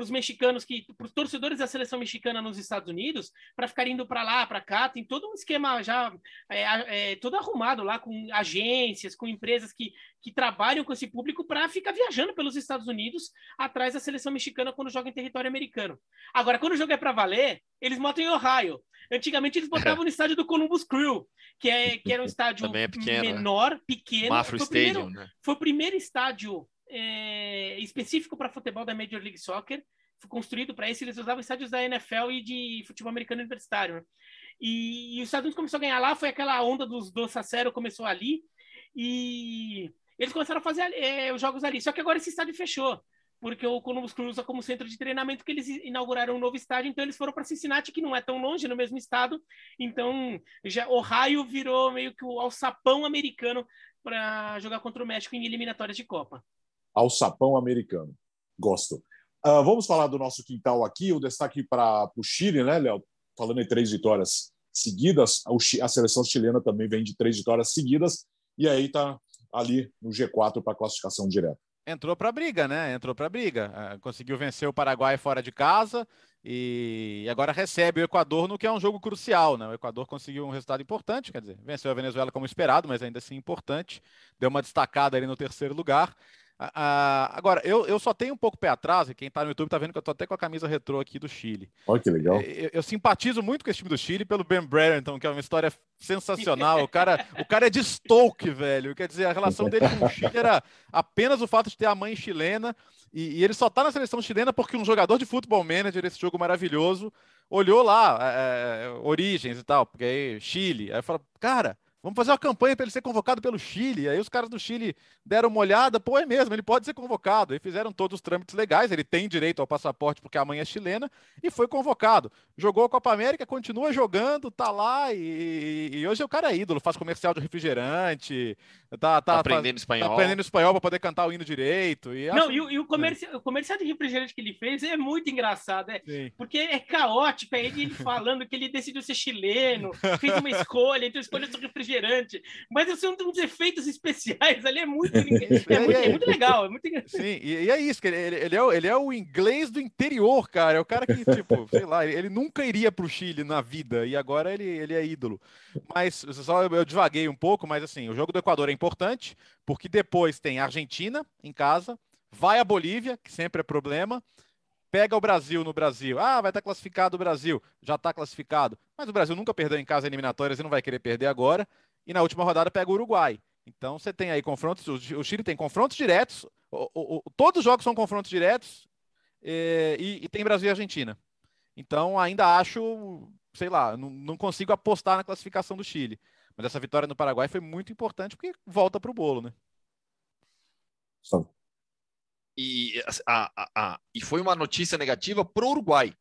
os mexicanos, que para os torcedores da seleção mexicana nos Estados Unidos, para ficar indo para lá, para cá, tem todo um esquema já é, é, todo arrumado lá com agências, com empresas que, que trabalham com esse público para ficar viajando pelos Estados Unidos atrás da seleção mexicana quando joga em território americano. Agora, quando o jogo é para valer, eles botam em Ohio. Antigamente eles botavam no estádio do Columbus Crew, que, é, que era um estádio é pequeno, né? menor, né? pequeno. Mafra foi, o primeiro, né? foi o primeiro estádio é, específico para futebol da Major League Soccer. Foi construído para isso. Eles usavam estádios da NFL e de futebol americano universitário. Né? E, e, os Estados Unidos começou a ganhar lá. Foi aquela onda dos doce a começou ali. E eles começaram a fazer é, os jogos ali. Só que agora esse estádio fechou porque o Columbus Crew usa como centro de treinamento que eles inauguraram um novo estádio, então eles foram para Cincinnati, que não é tão longe, no mesmo estado, então já Ohio virou meio que o alçapão americano para jogar contra o México em eliminatórias de Copa. Alçapão americano, gosto. Uh, vamos falar do nosso quintal aqui, o destaque para o Chile, né, Léo? Falando em três vitórias seguidas, a seleção chilena também vem de três vitórias seguidas, e aí está ali no G4 para classificação direta entrou para a briga, né? Entrou para a briga. Ah, conseguiu vencer o Paraguai fora de casa e agora recebe o Equador no que é um jogo crucial, né? O Equador conseguiu um resultado importante, quer dizer, venceu a Venezuela como esperado, mas ainda assim importante. Deu uma destacada ali no terceiro lugar. Agora, eu, eu só tenho um pouco pé atrás, e quem está no YouTube está vendo que eu estou até com a camisa retrô aqui do Chile. Olha que legal. Eu, eu, simpatizo muito com esse time do Chile pelo Ben Brereton, que é uma história sensacional. O cara, o cara é de Stoke, velho. Quer dizer, a relação dele com o Chile era apenas o fato de ter a mãe chilena, e, e ele só está na seleção chilena porque um jogador de futebol manager, esse jogo maravilhoso, olhou lá, é, é origens e tal, porque aí Chile. Aí fala, cara Vamos fazer uma campanha para ele ser convocado pelo Chile. Aí os caras do Chile deram uma olhada, pô, é mesmo, ele pode ser convocado. E fizeram todos os trâmites legais, ele tem direito ao passaporte porque a mãe é chilena e foi convocado. Jogou a Copa América, continua jogando, tá lá e, e hoje o cara é ídolo, faz comercial de refrigerante, tá, tá, tá aprendendo faz, espanhol. Tá aprendendo espanhol para poder cantar o hino direito. E Não, e, e o, comercial, é. o comercial de refrigerante que ele fez é muito engraçado, é, porque é caótico, é ele, ele falando que ele decidiu ser chileno, fez uma escolha, então escolheu ser refrigerante refrigerante. Mas assim, uns efeitos especiais ali é muito, é muito, é muito legal. É muito... Sim, e, é isso, que ele, ele, é, o, ele é o inglês do interior, cara. É o cara que, tipo, sei lá, ele nunca iria para o Chile na vida e agora ele, ele é ídolo. Mas só eu, eu devaguei um pouco, mas assim, o jogo do Equador é importante, porque depois tem Argentina em casa, vai a Bolívia, que sempre é problema pega o Brasil no Brasil. Ah, vai estar classificado o Brasil. Já está classificado. Mas o Brasil nunca perdeu em casa eliminatórias e não vai querer perder agora e na última rodada pega o Uruguai. Então você tem aí confrontos, o Chile tem confrontos diretos, o, o, o, todos os jogos são confrontos diretos eh, e, e, tem Brasil e Argentina. Então ainda acho, sei lá, não, não, consigo apostar na classificação do Chile. Mas essa vitória no Paraguai foi muito importante porque volta para o bolo, né? E, a, a, a, e foi uma notícia negativa para o Uruguai,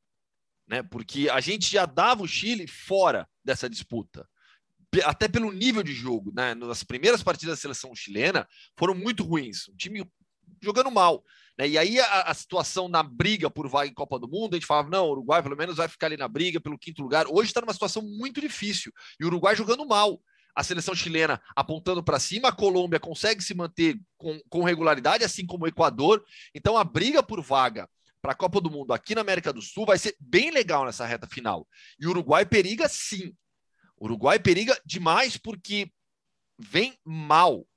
né? Porque a gente já dava o Chile fora dessa disputa até pelo nível de jogo, né? Nas primeiras partidas da seleção chilena foram muito ruins, o time jogando mal. Né? E aí a, a, situação na briga por vaga em Copa do Mundo, a gente falava, não, o Uruguai pelo menos vai ficar ali na briga pelo quinto lugar. Hoje está numa situação muito difícil e o Uruguai jogando mal. A seleção chilena apontando para cima, a Colômbia consegue se manter com, com regularidade, assim como o Equador. Então a briga por vaga para a Copa do Mundo aqui na América do Sul vai ser bem legal nessa reta final. E o Uruguai periga sim. O Uruguai periga demais porque vem mal.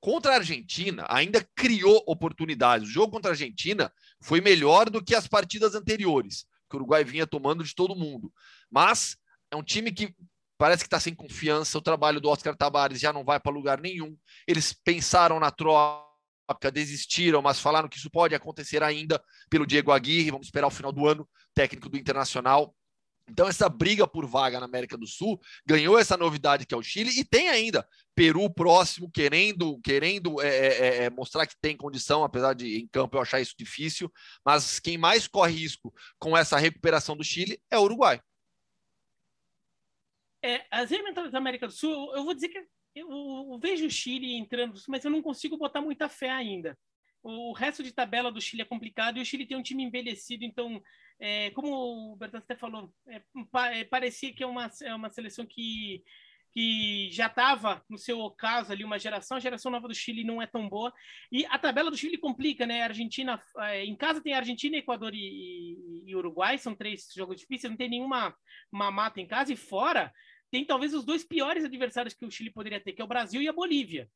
Contra a Argentina, ainda criou oportunidades. O jogo contra a Argentina foi melhor do que as partidas anteriores, que o Uruguai vinha tomando de todo mundo. Mas é um time que parece que está sem confiança. O trabalho do Oscar Tabares já não vai para lugar nenhum. Eles pensaram na troca, desistiram, mas falaram que isso pode acontecer ainda pelo Diego Aguirre. Vamos esperar o final do ano, técnico do Internacional. Então, essa briga por vaga na América do Sul ganhou essa novidade que é o Chile e tem ainda Peru próximo, querendo, querendo é, é, é, é, mostrar que tem condição, apesar de em campo eu achar isso difícil. Mas quem mais corre risco com essa recuperação do Chile é o Uruguai. É, as eliminatórias da América do Sul, eu vou dizer que eu, eu vejo o Chile entrando, mas eu não consigo botar muita fé ainda. O resto de tabela do Chile é complicado e o Chile tem um time envelhecido, então é, como o Bertas até falou, é, é, parecia que é uma, é uma seleção que, que já estava no seu ocaso ali, uma geração, a geração nova do Chile não é tão boa. E a tabela do Chile complica, né? Argentina, é, em casa tem Argentina, Equador e, e, Uruguai, são três jogos difíceis, não tem nenhuma mata em casa, e fora tem talvez os dois piores adversários que o Chile poderia ter, que é o Brasil e a Bolívia.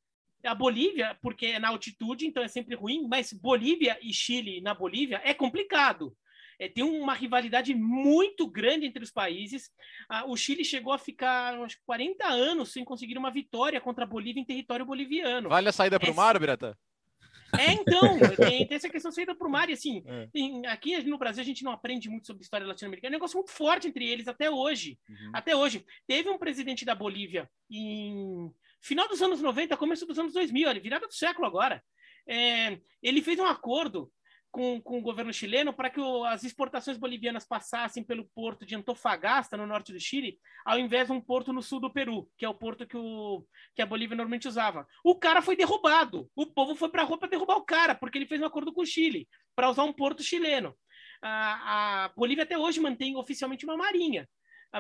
A Bolívia, porque é na altitude, então é sempre ruim, mas Bolívia e Chile na Bolívia é complicado é, tem uma rivalidade muito grande entre os países. Ah, o Chile chegou a ficar acho, 40 anos sem conseguir uma vitória contra a Bolívia em território boliviano. Vale a saída para o é, mar, Birata? É, então, tem, tem, essa questão de saída para o mar, e assim, é. tem, aqui no Brasil a gente não aprende muito sobre história latino-americana, é um negócio muito forte entre eles até hoje. Uhum. Até hoje. Teve um presidente da Bolívia em final dos anos 90, começo dos anos 2000, virada do século agora. É, ele fez um acordo com, com o governo chileno para que o, as exportações bolivianas passassem pelo porto de Antofagasta, no norte do Chile, ao invés de um porto no sul do Peru, que é o porto que, o, que a Bolívia normalmente usava. O cara foi derrubado. O povo foi para a rua para derrubar o cara, porque ele fez um acordo com o Chile para usar um porto chileno. A, a Bolívia até hoje mantém oficialmente uma marinha,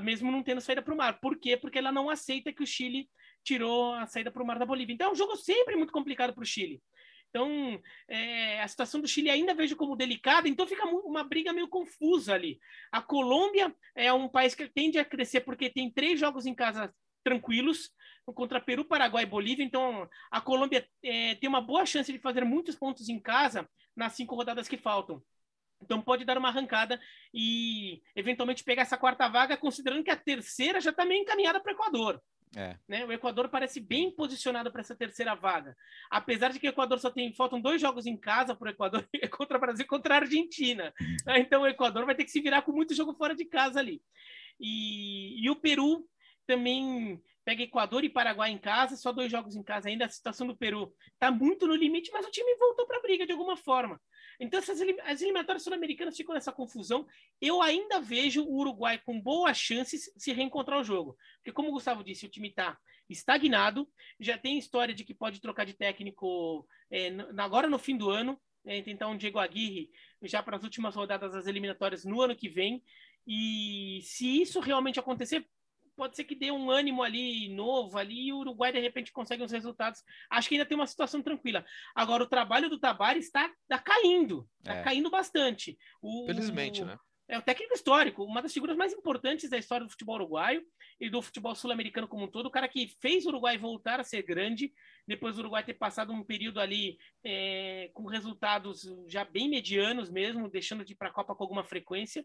mesmo não tendo saída para o mar. Por quê? Porque ela não aceita que o Chile tirou a saída para o mar da Bolívia. Então é um jogo sempre muito complicado para o Chile. Então, é, a situação do Chile ainda vejo como delicada, então fica uma briga meio confusa ali. A Colômbia é um país que tende a crescer porque tem três jogos em casa tranquilos, contra Peru, Paraguai e Bolívia. Então, a Colômbia é, tem uma boa chance de fazer muitos pontos em casa nas cinco rodadas que faltam. Então pode dar uma arrancada e eventualmente pegar essa quarta vaga, considerando que a terceira já está meio encaminhada para o Equador. É. Né? O Equador parece bem posicionado para essa terceira vaga. Apesar de que o Equador só tem. Faltam dois jogos em casa para o Equador, contra o Brasil e contra a Argentina. Uhum. Então o Equador vai ter que se virar com muito jogo fora de casa ali. E, e o Peru também pega Equador e Paraguai em casa, só dois jogos em casa ainda. A situação do Peru está muito no limite, mas o time voltou para a briga de alguma forma. Então, essas, as eliminatórias sul-americanas ficam nessa confusão. Eu ainda vejo o Uruguai com boas chances se reencontrar o jogo. Porque, como o Gustavo disse, o time está estagnado, já tem história de que pode trocar de técnico é, agora no fim do ano, é, tentar um Diego Aguirre já para as últimas rodadas das eliminatórias no ano que vem. E se isso realmente acontecer, pode ser que dê um ânimo ali novo ali e o Uruguai de repente consegue uns resultados. Acho que ainda tem uma situação tranquila. Agora o trabalho do Tabares está tá caindo, está é. caindo bastante. O, Felizmente, né? É o técnico histórico, uma das figuras mais importantes da história do futebol uruguaio e do futebol sul-americano como um todo, o cara que fez o Uruguai voltar a ser grande, depois do Uruguai ter passado um período ali é, com resultados já bem medianos mesmo, deixando de ir para a Copa com alguma frequência,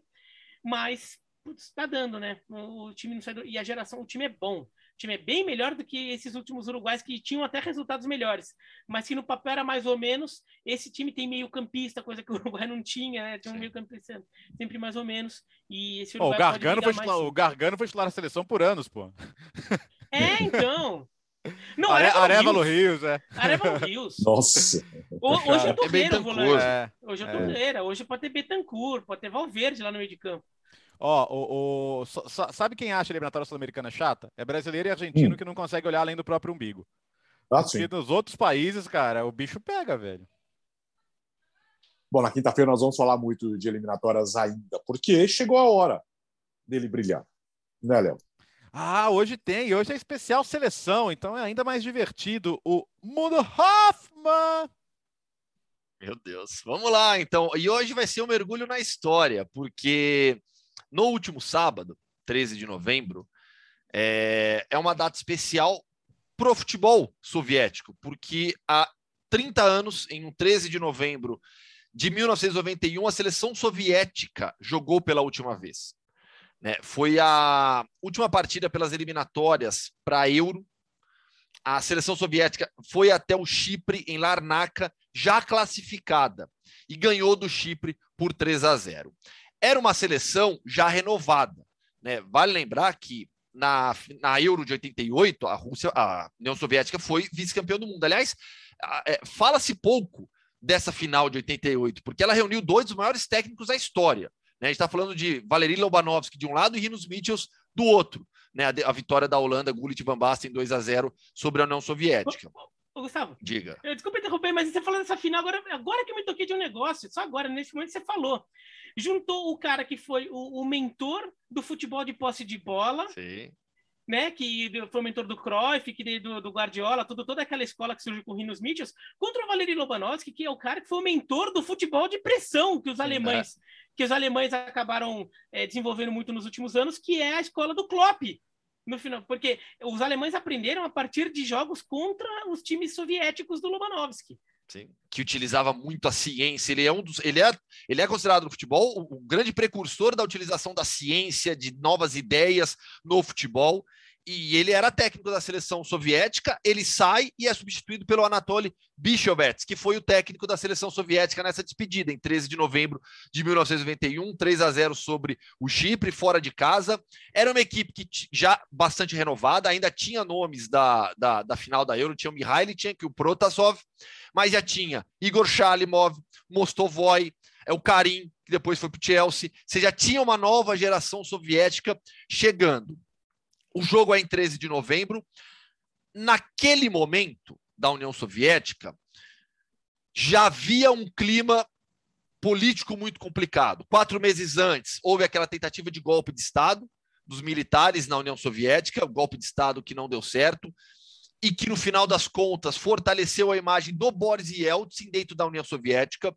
mas putz, tá dando, né? O time não sai do... E a geração, o time é bom. O time é bem melhor do que esses últimos uruguais que tinham até resultados melhores. Mas que no papel era mais ou menos. Esse time tem meio campista, coisa que o Uruguai não tinha, né? Tinha um meio campista sempre mais ou menos. E esse Uruguai oh, o, Gargano foi mais... o Gargano foi titular na seleção por anos, pô. É, então. Não, Are, Arevalo Rios, é. Arevalo Rios. Nossa. O, hoje é Torreira, é volante. É, hoje é, é Torreira. Hoje pode ter Betancourt, pode ter Valverde lá no meio de campo. Ó, o, o, sabe quem acha a eliminatória sul-americana chata? É brasileiro e argentino hum. que não consegue olhar além do próprio umbigo. Ah, Porque sim. nos outros países, cara, o bicho pega, velho. Bom, na quinta-feira nós vamos falar muito de eliminatórias ainda, porque chegou a hora dele brilhar. Né, Léo? Ah, hoje tem. Hoje é especial seleção, então é ainda mais divertido. O Mundo Hoffman. Meu Deus. Vamos lá, então. E hoje vai ser um mergulho na história, porque no último sábado, 13 de novembro, é, é uma data especial para o futebol soviético, porque há 30 anos, em um 13 de novembro de 1991, a seleção soviética jogou pela última vez. Né? Foi a última partida pelas eliminatórias para Euro. A seleção soviética foi até o Chipre, em Larnaca, já classificada, e ganhou do Chipre por 3 a 0 era uma seleção já renovada. Né? Vale lembrar que na, na Euro de 88, a Rússia, a União Soviética foi vice-campeão do mundo. Aliás, é, fala-se pouco dessa final de 88, porque ela reuniu dois dos maiores técnicos da história. Né? A gente está falando de Valery Lobanovsky de um lado e Rinos Mitchells do outro. Né? A, a vitória da Holanda, Gullit Van Basten 2 a 0 sobre a União Soviética. Ô, Gustavo. Diga. Eu, desculpa interromper, mas você falando dessa final, agora, agora que eu me toquei de um negócio, só agora, nesse momento você falou. Juntou o cara que foi o, o mentor do futebol de posse de bola. Sim. Né, que foi o mentor do Cruyff, que do, do Guardiola, tudo, toda aquela escola que surgiu com o Rinos Mitchells, contra o Valery Lobanovsky, que é o cara que foi o mentor do futebol de pressão que os Sim, alemães é. que os alemães acabaram é, desenvolvendo muito nos últimos anos, que é a escola do Klopp, no final, porque os alemães aprenderam a partir de jogos contra os times soviéticos do Lobanovski. Sim, que utilizava muito a ciência. Ele é um dos, ele é, ele é considerado no futebol o, o grande precursor da utilização da ciência, de novas ideias no futebol e ele era técnico da seleção soviética, ele sai e é substituído pelo Anatoly Bichovets, que foi o técnico da seleção soviética nessa despedida, em 13 de novembro de 1991, 3 a 0 sobre o Chipre, fora de casa. Era uma equipe que já bastante renovada, ainda tinha nomes da, da, da final da Euro, tinha o Mihaly, tinha que o Protasov, mas já tinha Igor Shalimov, Mostovoy, é o Karim, que depois foi para o Chelsea. Você já tinha uma nova geração soviética chegando. O jogo é em 13 de novembro. Naquele momento da União Soviética, já havia um clima político muito complicado. Quatro meses antes, houve aquela tentativa de golpe de Estado dos militares na União Soviética, o golpe de Estado que não deu certo, e que, no final das contas, fortaleceu a imagem do Boris Yeltsin dentro da União Soviética.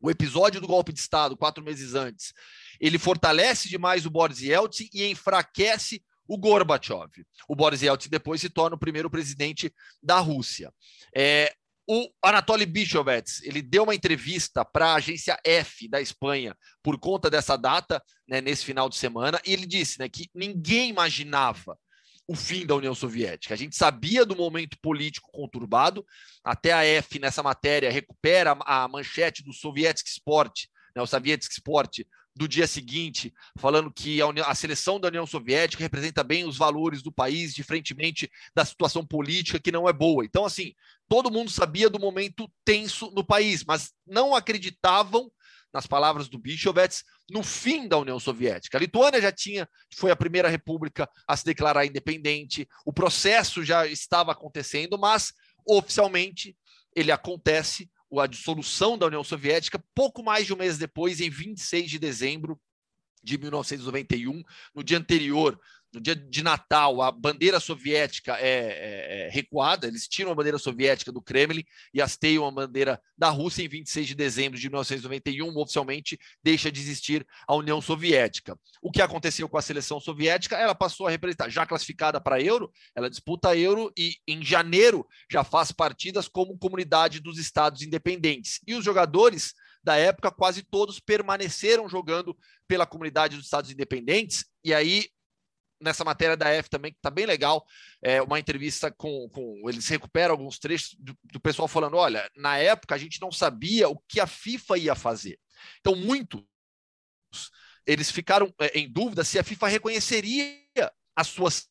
O episódio do golpe de Estado, quatro meses antes, ele fortalece demais o Boris Yeltsin e enfraquece o Gorbachev. O Boris Yeltsin depois se torna o primeiro presidente da Rússia. É, o Anatoly Bichovets, ele deu uma entrevista para a agência F da Espanha por conta dessa data, né, nesse final de semana, e ele disse né, que ninguém imaginava o fim da União Soviética. A gente sabia do momento político conturbado, até a F nessa matéria recupera a manchete do Soviético Sport, né, o Soviético Sport, do dia seguinte, falando que a, União, a, seleção da União Soviética representa bem os valores do país, diferentemente da situação política que não é boa. Então, assim, todo mundo sabia do momento tenso no país, mas não acreditavam, nas palavras do Bichovets, no fim da União Soviética. A Lituânia já tinha, foi a primeira república a se declarar independente, o processo já estava acontecendo, mas oficialmente ele acontece a dissolução da União Soviética, pouco mais de um mês depois, em 26 de dezembro de 1991, no dia anterior no dia de Natal, a bandeira soviética é, é, é, recuada, eles tiram a bandeira soviética do Kremlin e hasteiam a bandeira da Rússia em 26 de dezembro de 1991, oficialmente deixa de existir a União Soviética. O que aconteceu com a seleção soviética? Ela passou a representar, já classificada para Euro, ela disputa a Euro e em janeiro já faz partidas como comunidade dos Estados independentes. E os jogadores da época, quase todos permaneceram jogando pela comunidade dos Estados independentes, e aí nessa matéria da F também, que está bem legal, é uma entrevista com, com eles recuperam alguns trechos do, do, pessoal falando: olha, na época a gente não sabia o que a FIFA ia fazer. Então, muitos eles ficaram é, em dúvida se a FIFA reconheceria as suas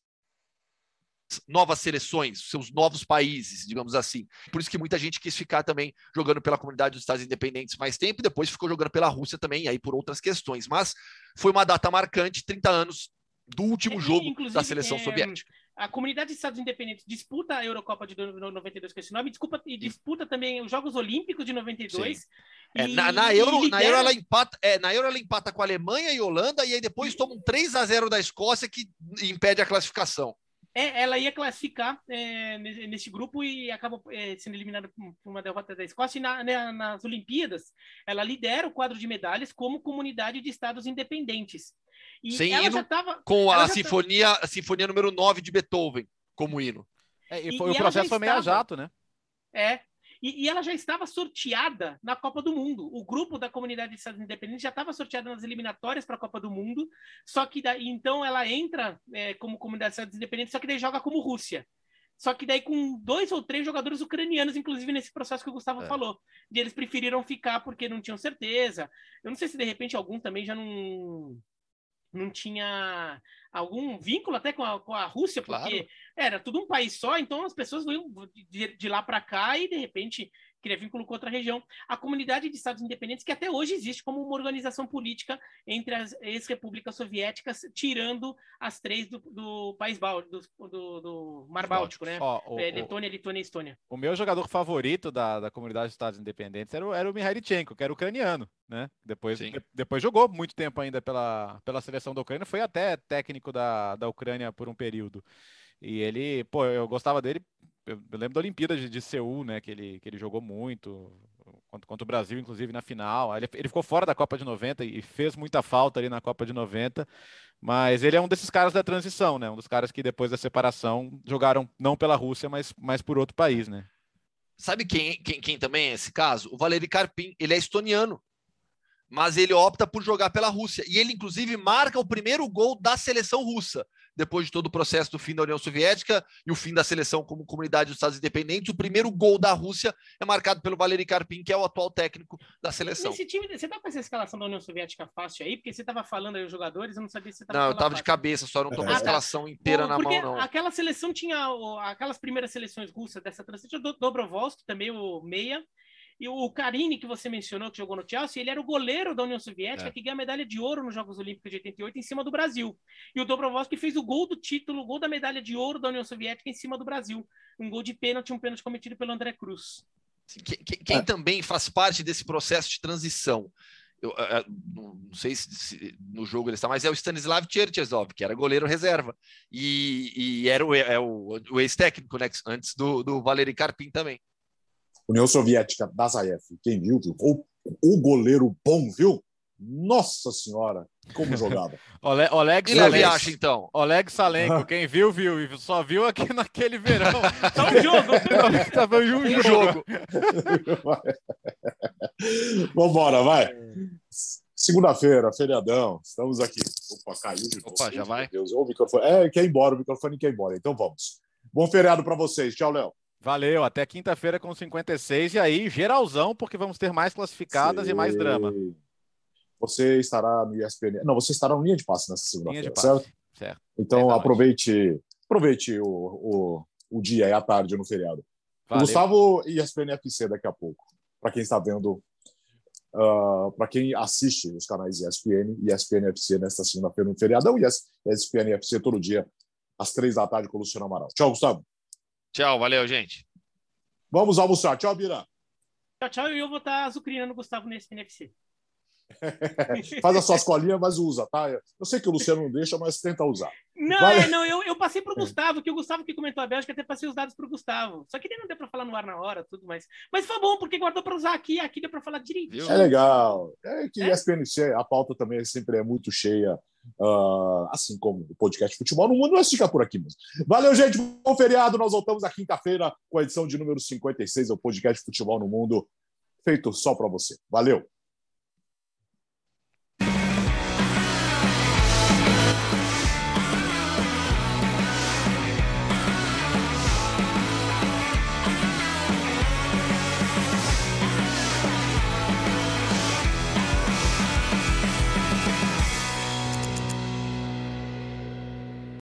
novas seleções, seus novos países, digamos assim. Por isso que muita gente quis ficar também jogando pela comunidade dos Estados Independentes mais tempo e depois ficou jogando pela Rússia também, aí por outras questões. Mas foi uma data marcante, 30 anos do último jogo Inclusive, da seleção é, soviética. A comunidade de Estados Independentes disputa a Eurocopa de 92 com esse nome, disputa, e disputa também os Jogos Olímpicos de 92. É, na, na, Euro, na, Euro ela empata, é, na Euro ela empata com a Alemanha e Holanda, e aí depois toma um 3 a 0 da Escócia que impede a classificação. É, ela ia classificar é, nesse grupo e acaba é, sendo eliminada por uma derrota da Escócia. E na, né, nas Olimpíadas, ela lidera o quadro de medalhas como comunidade de estados independentes. E Sem ela hino, tava, com a sinfonia, tava... a sinfonia número 9 de Beethoven como hino. É, e, foi, e o processo foi meio jato, né? É. E, e, ela já estava sorteada na Copa do Mundo. O grupo da comunidade de Estados Independentes já estava sorteado nas eliminatórias para a Copa do Mundo. Só que daí, então ela entra é, como comunidade de Estados Independentes, só que daí joga como Rússia. Só que daí com dois ou três jogadores ucranianos, inclusive nesse processo que o Gustavo é. falou, de eles preferiram ficar porque não tinham certeza. Eu não sei se de repente algum também já não não tinha algum vínculo até com a, com a Rússia, porque claro. era tudo um país só, então as pessoas iam de, de lá para cá e de repente cria vínculo com outra região. A comunidade de estados independentes, que até hoje existe como uma organização política entre as ex-repúblicas soviéticas, tirando as três do, do país báltico, do, do, do, Mar Báltico, né? Ó, o, é, Letônia, Lituânia e Estônia. O meu jogador favorito da, da comunidade de estados independentes era o, era o que era ucraniano, né? Depois, de, depois jogou muito tempo ainda pela, pela seleção da Ucrânia, foi até técnico da, da Ucrânia por um período. E ele, pô, eu gostava dele eu, lembro da Olimpíada de, de, Seul, né? Que ele, que ele jogou muito contra, contra o Brasil, inclusive na final. Ele, ele, ficou fora da Copa de 90 e fez muita falta ali na Copa de 90. Mas ele é um desses caras da transição, né? Um dos caras que depois da separação jogaram não pela Rússia, mas, mas por outro país, né? Sabe quem, quem, quem também é esse caso? O Valeri Karpin. Ele é estoniano mas ele opta por jogar pela Rússia. E ele, inclusive, marca o primeiro gol da seleção russa depois de todo o processo do fim da União Soviética e o fim da seleção como comunidade dos Estados Independentes, o primeiro gol da Rússia é marcado pelo Valery Karpin, que é o atual técnico da seleção. Esse time, você tá com essa escalação da União Soviética fácil aí? Porque você estava falando aí os jogadores, eu não sabia se você tava Não, eu estava de cabeça, só não tô com a escalação inteira na mão, não. Aquela seleção tinha, aquelas primeiras seleções russas dessa transição, Dobrovolsky, também o meia, e o Carini, que você mencionou, que jogou no Chelsea, ele era o goleiro da União Soviética, é. que ganhou a medalha de ouro nos Jogos Olímpicos de 88 em cima do Brasil. E o Dobrovolsky fez o gol do título, o gol da medalha de ouro da União Soviética em cima do Brasil. Um gol de pênalti, um pênalti cometido pelo André Cruz. Quem, quem é. também faz parte desse processo de transição, eu, eu, não sei se, se, no jogo ele está, mas é o Stanislav Cherchesov, que era goleiro reserva. E, e era o, é o, o ex-técnico, né, antes do, do Valery Karpin também. União Soviética, Dazaev, quem viu, viu? O, o goleiro bom, viu? Nossa Senhora, como jogava. Ole, Oleg E Levi acha, então? Oleg Salenko, quem viu, viu. E só viu aqui naquele verão. Só um jogo. Tava um Um jogo. Vambora, vai. Segunda-feira, feriadão, estamos aqui. Opa, caiu de novo. Opa, já vai? Deus, o microfone. É, quer ir embora, o microfone quer ir embora. Então vamos. Bom feriado para vocês. Tchau, Léo. Valeu, até quinta-feira com 56. E aí, geralzão, porque vamos ter mais classificadas e mais drama. Você estará no ESPN. Não, você estará no linha de passe nessa segunda-feira, certo? Certo. Então aproveite, aproveite o, o, o dia e a tarde no feriado. Valeu. Gustavo e ESPN FC daqui a pouco. Para quem está vendo, para quem assiste os canais ESPN e ESPN FC nesta segunda-feira no feriadão e ESPN FC todo dia às três da tarde com o Luciano Amaral. Tchau, Gustavo. Tchau, valeu, gente. Vamos almoçar. Tchau, Bira. Tchau, tchau. E eu vou estar azucrinando o Gustavo nesse NFC. Faz as suas colinhas, mas usa, tá? Eu sei que o Luciano não deixa, mas tenta usar. Não, Vai. é, não, eu, eu passei pro Gustavo, que o Gustavo que comentou a Bélgica, até passei os dados pro Gustavo. Só que daí não deu pra falar no ar na hora, tudo mais. Mas foi bom, porque guardou pra usar aqui, aqui deu pra falar direito. É legal. É que É? ESPN FC, a pauta também sempre é muito cheia, ah, assim como o podcast Futebol no Mundo, mas fica por aqui mesmo. Valeu, gente. Bom feriado. Nós voltamos na quinta-feira com a edição de número 56 do podcast Futebol no Mundo, feito só para você. Valeu.